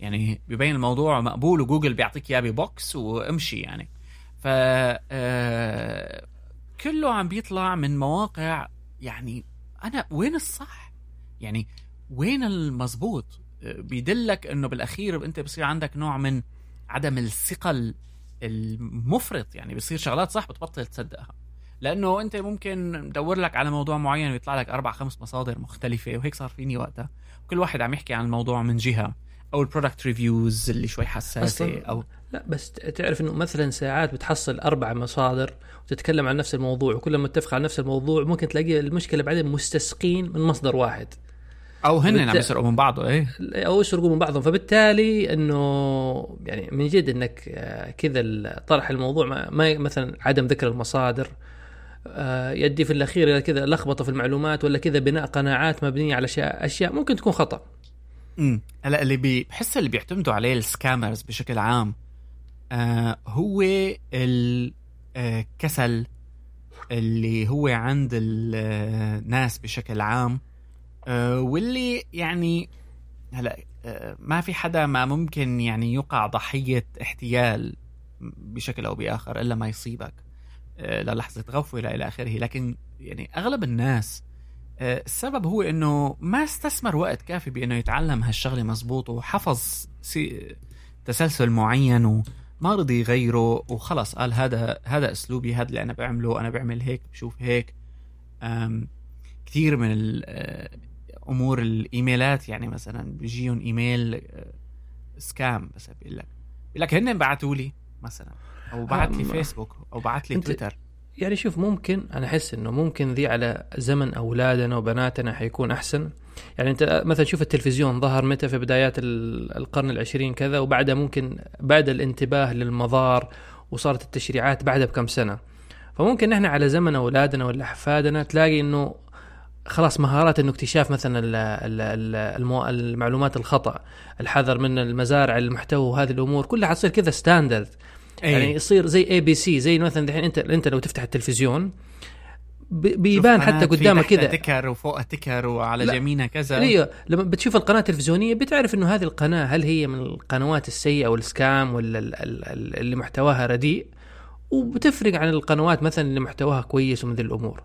يعني بيبين الموضوع مقبول وجوجل بيعطيك إياه ب box وامشي يعني. ف آه، كله عم بيطلع من مواقع يعني أنا وين الصح؟ يعني وين المزبوط؟ آه، بيدلك إنه بالأخير أنت بصير عندك نوع من عدم الثقه ال- المفرط يعني بصير شغلات صح بتبطل تصدقها. لأنه أنت ممكن تدور لك على موضوع معين ويطلع لك أربع خمس مصادر مختلفة وهيك صار فيني وقتها. كل واحد عم يحكي عن الموضوع من جهة أو ال product reviews اللي شوي حساسة أو لا بس تعرف إنه مثلا ساعات بتحصل أربع مصادر وتتكلم عن نفس الموضوع وكلهم متفق على نفس الموضوع ممكن تلاقي المشكلة بعدين مستقيين من مصدر واحد. أو هن عم يسرقوا من بعضه إيه. أو يسرقوا من بعضهم. فبالتالي إنه يعني من جد إنك آه، كذا طرح الموضوع ما, ما مثلا عدم ذكر المصادر آه، يؤدي في الأخير إلى كذا لخبطة في المعلومات ولا كذا بناء قناعات مبنية على اشياء أشياء ممكن تكون خطأ. امم هلا اللي بي- بحس اللي بيعتمدوا عليه السكامرز بشكل عام آه هو الكسل اللي هو عند الناس بشكل عام. آه واللي يعني هلا آه ما في حدا ما ممكن يعني يقع ضحية احتيال بشكل أو بآخر إلا ما يصيبك آه للحظة غفوة إلى آخره. لكن يعني أغلب الناس السبب هو إنه ما استثمر وقت كافي بإنه يتعلم هالشغلة مزبوط وحفظ تسلسل معين وما رضي يغيره وخلص قال هذا هذا أسلوبي هذا اللي أنا بعمله أنا بعمل هيك بشوف هيك. كثير من أمور الإيميلات يعني مثلا بيجيهم إيميل آه، سكام بس بيقول لك بيقول لك هن بعثوا لي مثلا أو بعت لي أم، فيسبوك أو بعت لي تويتر. يعني شوف ممكن أنا أحس إنه ممكن ذي على زمن أولادنا وبناتنا حيكون أحسن. يعني أنت مثلا شوف التلفزيون ظهر متى في بدايات ال- القرن العشرين كذا وبعدها ممكن بعد الانتباه للمضار وصارت التشريعات بعدها بكم سنة. فممكن نحن على زمن أولادنا ولا أحفادنا تلاقي إنه خلاص مهارات إنه اكتشاف مثلا ال- ال- ال- المو- المعلومات الخطأ الحذر من مزارع المحتوى وهذه الأمور كلها حتصير كذا standard يعني أي. يصير زي ABC زي مثلا دحين انت أنت لو تفتح التلفزيون بيبان حتى قدامك كذا. تكر وفوقها تكر وعلى. يمينها كذا. أيوه لما بتشوف القناة التلفزيونية بتعرف إنه هذه القناة هل هي من القنوات السيئة وال scam ولا ال- ال- ال- اللي محتواها رديء؟ وبتفرق عن القنوات مثلا اللي محتواها كويس ومن ذي الأمور.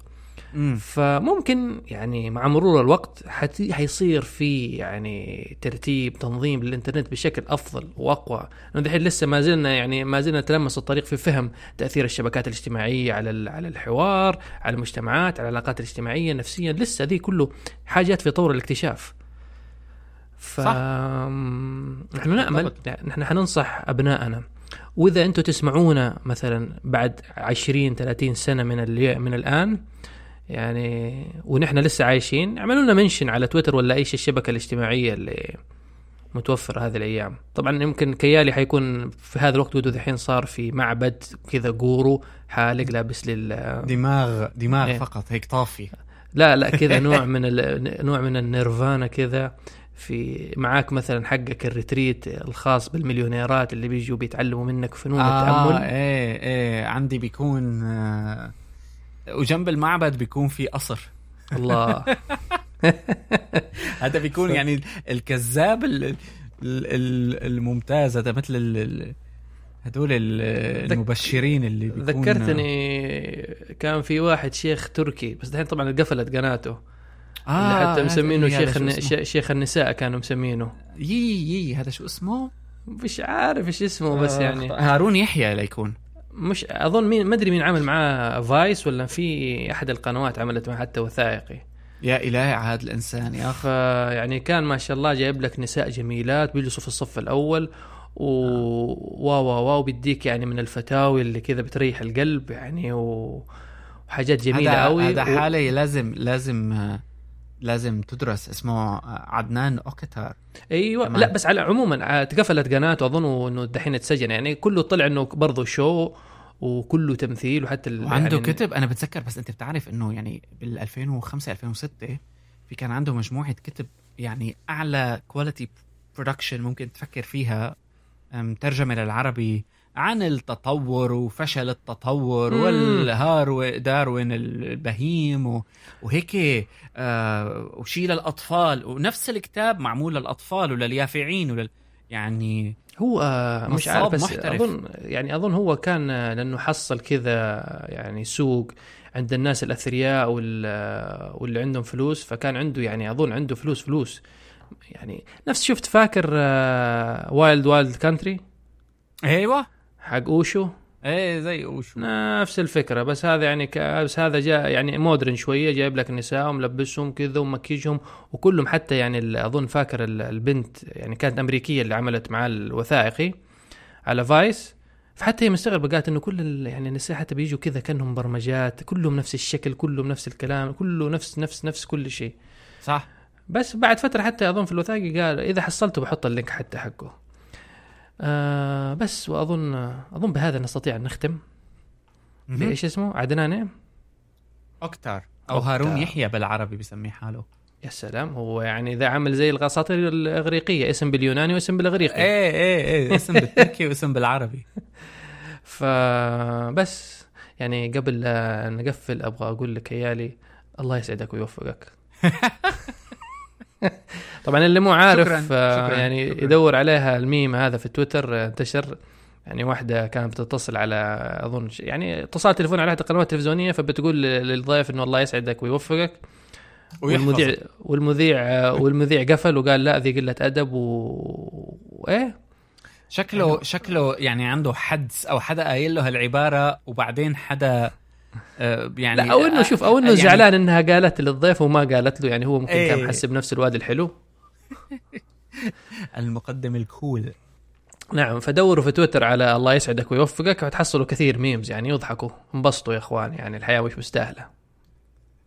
مم. فممكن يعني مع مرور الوقت حت- حيصير في يعني ترتيب تنظيم للإنترنت بشكل أفضل وأقوى لأنه دحين لسه ما زلنا يعني ما زلنا نتلمس الطريق في فهم تأثير الشبكات الاجتماعية على على الحوار على المجتمعات على العلاقات الاجتماعية نفسيا لسه ذي كله حاجات في طور الاكتشاف ف صح. نحن نأمل. نحن حننصح أبنائنا وإذا أنتم تسمعونا مثلا بعد 20 30 سنة من. من الآن يعني ونحن لسه عايشين. اعملوا لنا منشن على تويتر ولا أي الشبكة الاجتماعية اللي متوفرة هذه الأيام. طبعا يمكن كيالي حيكون في هذا الوقت وده الحين صار في معبد كذا جورو حالق لابس لل دماغ دماغ إيه. فقط هيك طافي. لا لا كذا نوع من ال... نوع من النيرفانا كذا. في معاك مثلا حقك الريتريت الخاص بالمليونيرات اللي بيجوا بيتعلموا منك فنون آه التأمل. إيه إيه عندي بيكون آه وجنب المعبد بيكون في قصر. الله. هذا بيكون يعني الكذاب ال- ال- ال- الممتازه ده مثل هدول ال- المبشرين اللي بيكون ذكرتني كان في واحد شيخ تركي بس الحين طبعا قفلت قناته. اللي حتى هذا مسمينه هذا شيخ شيخ النساء كانوا مسمينه. يي يي هذا شو اسمه؟ مش عارف إيش اسمه بس آه، يعني. هارون يحيى ليكون مش أظن مين ما أدري مين عمل معاه فايس ولا في أحد القنوات عملت معاه حتى وثائقي. يا إلهي هذا الإنسان يا أخي. فيعني كان ما شاء الله جايب لك نساء جميلات بيجلسوا في الصف الأول و wow wow wow بيديك يعني من الفتاوي اللي كذا بتريح القلب يعني و... وحاجات جميلة قوي هذا و... حاله لازم لازم آه، لازم تدرس اسمه آه، عدنان أوكتار. أيوه تمام. لا بس على عموما ع- اتقفلت قناته أظن إنه دحين اتسجن يعني كله طلع إنه برضه show وكله تمثيل وحتى وعنده يعني كتب. أنا بتذكر بس أنت بتعرف إنه يعني بال 2005 2006 في كان عنده مجموعة كتب يعني أعلى quality production ممكن تفكر فيها ترجمة للعربي. عن التطور وفشل التطور. والهار داروين البهيم و- وهيك آه وشيء للاطفال ونفس الكتاب معمول للأطفال ولليافعين ولل يعني هو آه، مش عارف بس محترف. أظن يعني أظن هو كان آه، لأنه حصل كذا يعني سوق عند الناس الأثرياء وال- واللي عندهم فلوس. فكان عنده يعني أظن عنده فلوس فلوس. يعني نفس شفت فاكر Wild Wild Country أيوه. حق أوشو. إيه زي أوشو نفس الفكرة بس هذا يعني ك... بس هذا جاء يعني modern شوية جايب لك النساء وملبسهم كذا ومكيجهم وكلهم حتى يعني أظن فاكر ال- البنت يعني كانت أمريكية اللي عملت معاه الوثائقي على فايس. فحتى هي مستغربة قالت إنه كل ال- يعني النساء حتى بيجوا كذا كأنهم برمجات كلهم نفس الشكل كلهم نفس الكلام كله نفس نفس نفس كل شيء. صح. بس بعد فترة حتى أظن في الوثائقي قال إذا حصلته بحط ال link حتى حقه. آه بس وأظن أظن بهذا نستطيع أن نختم. بإيش اسمه؟ عدنان؟ اوكتار أو. هارون يحيى بالعربي بسميه حاله. يا سلام هو يعني ذا عمل زي الاساطير الإغريقية اسم باليوناني واسم بالإغريقي. إيه إيه إيه اسم بالتركي واسم بالعربي. فبس يعني قبل لا نقفل أبغى أقول لك يالي الله يسعدك ويوفقك. طبعا اللي مو عارف شكراً، آه، شكراً، يعني شكراً. يدور عليها الميم هذا في تويتر آه، انتشر. يعني واحدة كانت بتتصل على أظن ش- يعني اتصال تليفون على احد القنوات التلفزيونية فبتقول للضيف إنه الله يسعدك ويوفقك. والمذيع والمذيع والمذيع قفل وقال لا ذي قلة أدب و... وإيه؟ شكله شكله يعني عنده حدس أو حدا قايل له هالعبارة وبعدين حدا آه، يعني لا أو إنه شوف أو إنه يعني- زعلان إنها قالت للضيف وما قالت له يعني هو ممكن كان إيه. محسب نفسه الواد الحلو. المقدم ال cool. نعم فدوروا في تويتر على الله يسعدك ويوفقك وتحصلوا كثير memes يعني يضحكوا. انبسطوا يا إخوان يعني الحياة مش مستاهلة.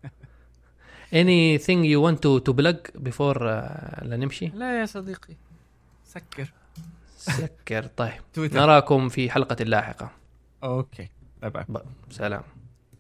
Anything you want to to plug before uh, لا نمشي؟ لا يا صديقي سكر. سكر طيب. نراكم في حلقة لاحقة. أوكي باي باي. سلام.